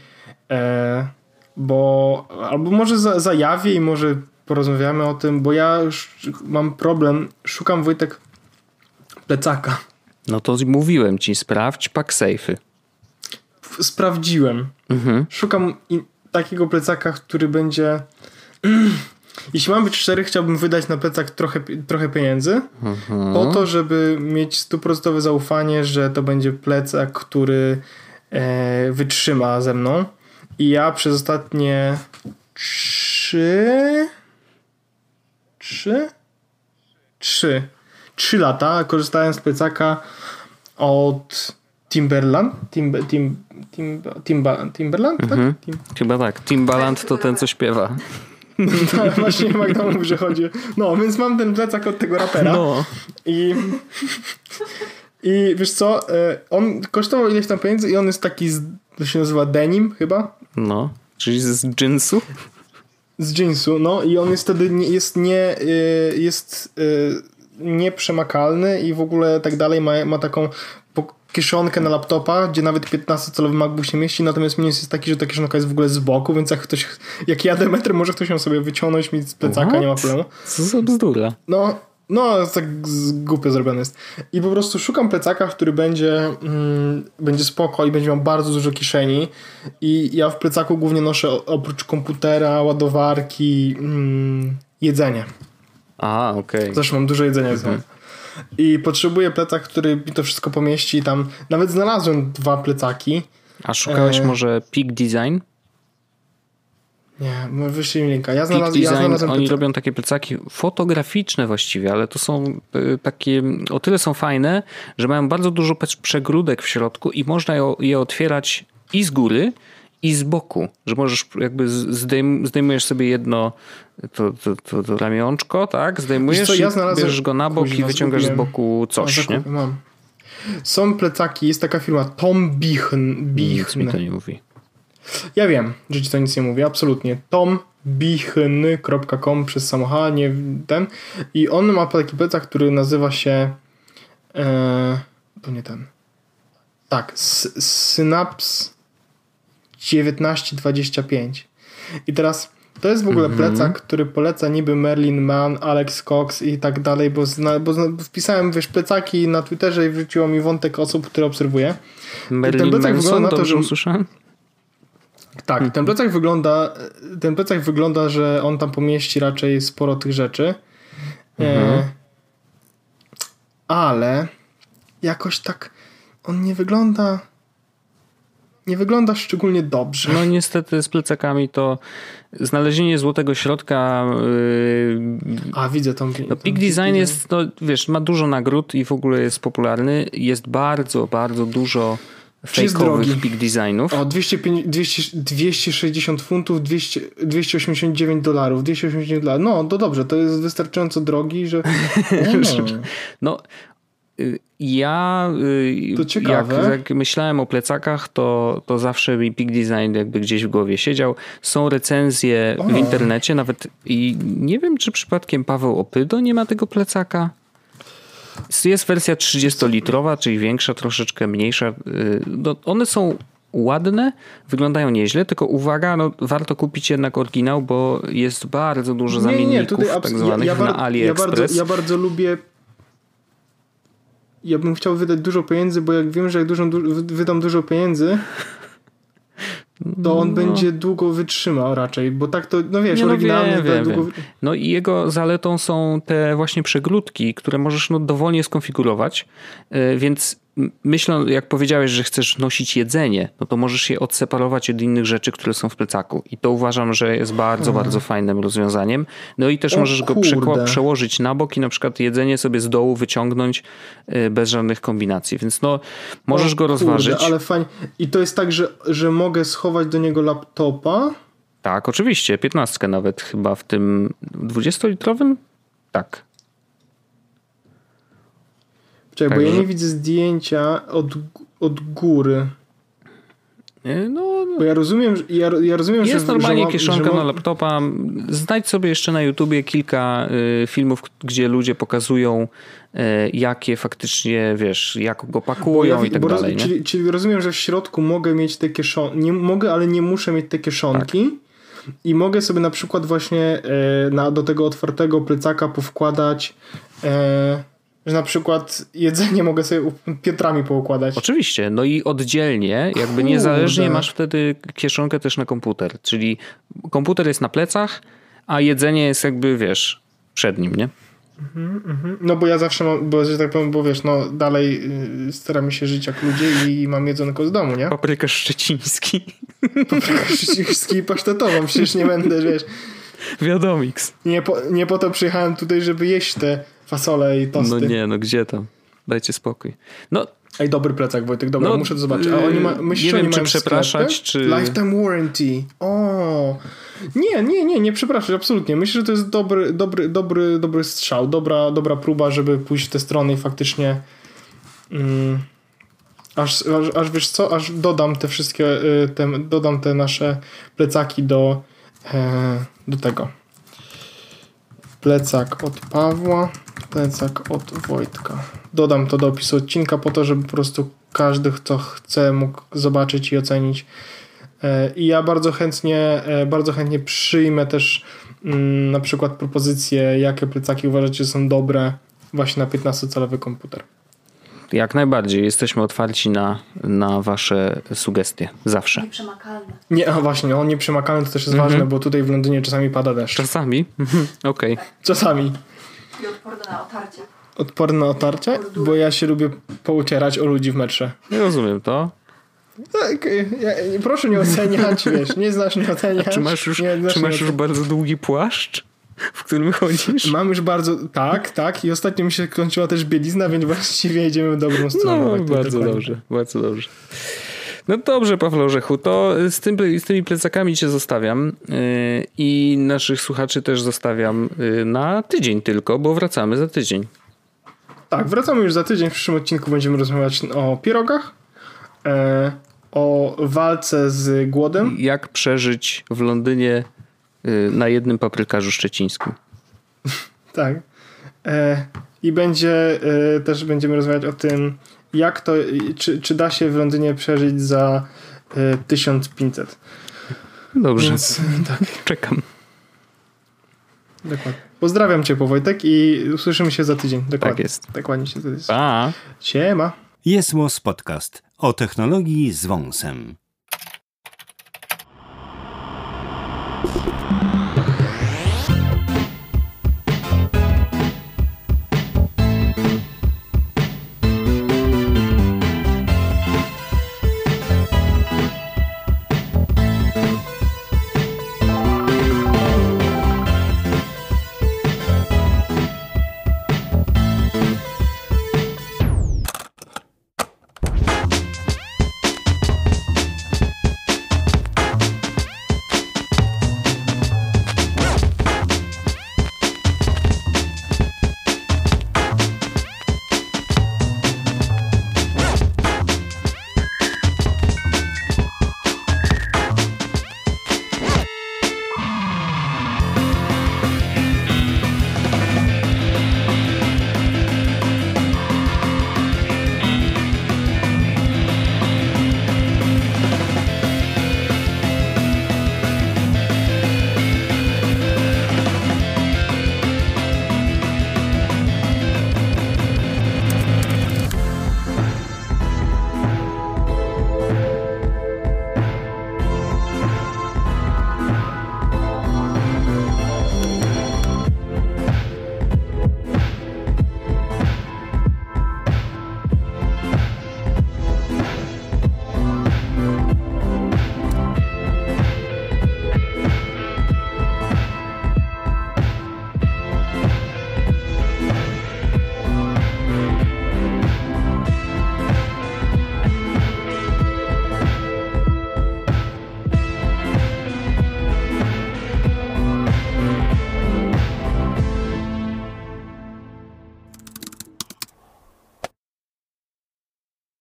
e, bo albo może za, zajawię i może porozmawiamy o tym, bo ja już mam problem. Szukam, Wojtek, plecaka no to mówiłem ci, sprawdź PackSafe'y. Sprawdziłem. Mhm. Szukam takiego plecaka, który będzie... Jeśli mam być szczery, chciałbym wydać na plecak trochę, trochę pieniędzy mhm. po to, żeby mieć stuprocentowe zaufanie, że to będzie plecak, który e, wytrzyma ze mną. I ja przez ostatnie trzy... Trzy? Trzy trzy lata korzystałem z plecaka od Timberland. Tim, tim, tim, timba, Timberland? Tak? Mhm. Tim... Chyba tak. Timbaland to ten, co śpiewa. No, właśnie Magda mówi, że chodzi. No, więc mam ten plecak od tego rapera. No. I, I wiesz co? E, on kosztował ileś tam pieniędzy i on jest taki, z, to się nazywa denim chyba. No, czyli z jeansu? Z jeansu, no i on jest wtedy nie, jest nie, e, jest e, nieprzemakalny i w ogóle tak dalej. Ma, ma taką kieszonkę na laptopa, gdzie nawet 15-calowy MacBook się mieści, natomiast minus jest taki, że ta kieszonka jest w ogóle z boku, więc jak ktoś, jak jadę metr, może ktoś ją sobie wyciągnąć mi z plecaka, What? nie ma problemu. Co za bzdura. No, no, tak głupio zrobione jest. I po prostu szukam plecaka, który będzie, mm, będzie spoko i będzie miał bardzo dużo kieszeni. I ja w plecaku głównie noszę oprócz komputera, ładowarki, mm, jedzenie. A, okej. Okay. Zresztą mam dużo jedzenia mhm. I potrzebuję plecak, który mi to wszystko pomieści. Tam nawet znalazłem dwa plecaki. A szukałeś e... może Peak Design? Nie, wyślij mi linka. Ja znalazłem, Peak Design, ja znalazłem oni robią takie plecaki fotograficzne właściwie, ale to są y, takie, o tyle są fajne, że mają bardzo dużo przegródek w środku i można je otwierać i z góry, i z boku, że możesz jakby zdejm, zdejmujesz sobie jedno to, to, to, to ramionczko, tak? Zdejmujesz co, ja znalazłem... bierzesz go na bok Kuźna, i wyciągasz z boku coś, nie? Mam. Są plecaki, jest taka firma Tom Bichn. Bichn. Nic mi to nie mówi. Ja wiem, że ci to nic nie mówi, absolutnie. tombichn.com przez samocha, nie ten. I on ma taki plecak, który nazywa się e, to nie ten. Tak, Synapse 1925. I teraz to jest w ogóle mm -hmm. plecak, który poleca niby Merlin Mann, Alex Cox i tak dalej, bo, zna, bo zna, wpisałem wiesz, plecaki na Twitterze i wrzuciło mi wątek osób, które obserwuję. Merlin ten plecak Manson, wygląda na to, że... usłyszałem? Tak, ten plecak wygląda, ten plecak wygląda, że on tam pomieści raczej sporo tych rzeczy. Mhm. E, ale jakoś tak on nie wygląda nie wygląda szczególnie dobrze. No niestety z plecakami to znalezienie złotego środka. Yy, A widzę tą. No, Peak Design jest, no wiesz, ma dużo nagród i w ogóle jest popularny. Jest bardzo, bardzo dużo fejkowych Peak Designów. O, 205, 200, 260 funtów, 200, 289 dolarów. 289 dolarów. No, to dobrze, to jest wystarczająco drogi, że. No, no y, ja y. Jak, jak, myślałem o plecakach, to, to zawsze mi Peak Design jakby gdzieś w głowie siedział. Są recenzje o. w internecie, nawet i nie wiem, czy przypadkiem Paweł Opydo nie ma tego plecaka. Jest wersja 30-litrowa, czyli większa, troszeczkę mniejsza. Y, no, one są ładne, wyglądają nieźle, tylko uwaga, no, warto kupić jednak oryginał, bo jest bardzo dużo zamienników nie, nie, tutaj tak zwanych ja, ja na AliExpress. Ja bardzo, ja bardzo lubię ja bym chciał wydać dużo pieniędzy, bo jak wiem, że jak dużo, wydam dużo pieniędzy, to on no. będzie długo wytrzymał raczej, bo tak to, no wiesz, nie, no oryginalny wie, wie, długo... Wie. No i jego zaletą są te właśnie przegródki, które możesz no dowolnie skonfigurować, y, więc myślę, jak powiedziałeś, że chcesz nosić jedzenie, no to możesz je odseparować od innych rzeczy, które są w plecaku. I to uważam, że jest bardzo, hmm. bardzo fajnym rozwiązaniem. No i też o, możesz kurde. go przełożyć na bok i na przykład jedzenie sobie z dołu wyciągnąć y, bez żadnych kombinacji. Więc no, możesz o, go rozważyć. Kurde, ale fajnie. I to jest tak, że, że mogę schować do niego laptopa? Tak, oczywiście. 15 nawet chyba w tym 20-litrowym? Tak. Czekaj, bo ja nie widzę zdjęcia od, od góry. No, no, Bo ja rozumiem, ja, ja rozumiem jest że, normalnie że kieszonka na laptopa. Znajdź sobie jeszcze na YouTubie kilka y, filmów, gdzie ludzie pokazują, y, jakie faktycznie, wiesz, jak go pakują ja, i tak dalej. Roz, czyli, czyli, rozumiem, że w środku mogę mieć te kieszonki. Nie mogę, ale nie muszę mieć te kieszonki. Tak. I mogę sobie na przykład właśnie y, na, do tego otwartego plecaka powkładać e, że na przykład jedzenie mogę sobie piętrami poukładać. Oczywiście, no i oddzielnie, jakby Kurde. niezależnie masz wtedy kieszonkę też na komputer, czyli komputer jest na plecach, a jedzenie jest jakby, wiesz, przed nim, nie? Mhm, mhm. No bo ja zawsze mam, bo że tak powiem, bo wiesz, no dalej y, staram się żyć jak ludzie i mam jedzonko z domu, nie? Paprykarz szczeciński. Paprykarz szczeciński i pasztetową, przecież nie będę, wiesz. Wiadomiks. Nie po, nie po to przyjechałem tutaj, żeby jeść te fasole i tosty. No nie, no gdzie tam? Dajcie spokój. No, Ej, dobry plecak, Wojtek, dobra, no, muszę to zobaczyć. A oni ma, myślisz, nie wiem, oni czy przepraszać, sklepy? czy... Lifetime warranty. O, nie, nie, nie, nie przepraszać, absolutnie. Myślę, że to jest dobry, dobry, dobry, dobry strzał, dobra, dobra próba, żeby pójść w tę stronę i faktycznie mm, aż, aż, aż wiesz co, aż dodam te wszystkie, y, te, dodam te nasze plecaki do, e, do tego. Plecak od Pawła, plecak od Wojtka. Dodam to do opisu odcinka po to, żeby po prostu każdy, kto chce, mógł zobaczyć i ocenić. E, I ja bardzo chętnie, e, bardzo chętnie przyjmę też mm, na przykład propozycje, jakie plecaki uważacie są dobre właśnie na 15-calowy komputer jak najbardziej. Jesteśmy otwarci na, na wasze sugestie. Zawsze. Nieprzemakalne. Nie, a właśnie, on nieprzemakalny to też jest mhm. ważne, bo tutaj w Londynie czasami pada deszcz. Czasami? Mhm. Okej. Okay. Czasami. I odporny na otarcie. Odporny na otarcie? Bo ja się lubię poucierać o ludzi w metrze. Nie rozumiem to. Tak, ja, proszę nie oceniać, wiesz, nie znasz, nie oceniać. A czy masz już, nie, czy masz już bardzo długi płaszcz? W którym chodzisz? Mam już bardzo, tak, tak i ostatnio mi się kończyła też bielizna, więc właściwie jedziemy w dobrą stronę. No, bardzo dokładnie. dobrze, bardzo dobrze. No dobrze, Paweł Orzechu, to z, tym, z tymi plecakami cię zostawiam yy, i naszych słuchaczy też zostawiam yy, na tydzień tylko, bo wracamy za tydzień. Tak, wracamy już za tydzień. W przyszłym odcinku będziemy rozmawiać o pierogach, yy, o walce z głodem. Jak przeżyć w Londynie Y, na jednym paprykarzu szczecińskim. tak. E, I będzie e, też będziemy rozmawiać o tym, jak to, czy, czy da się w Londynie przeżyć za e, 1500. Dobrze. Więc, tak. Czekam. Dokładnie. Pozdrawiam cię, Wojtek i usłyszymy się za tydzień. Dokładnie. Tak jest. Dokładnie się za tydzień. Pa. Siema. Jest Podcast o technologii z wąsem.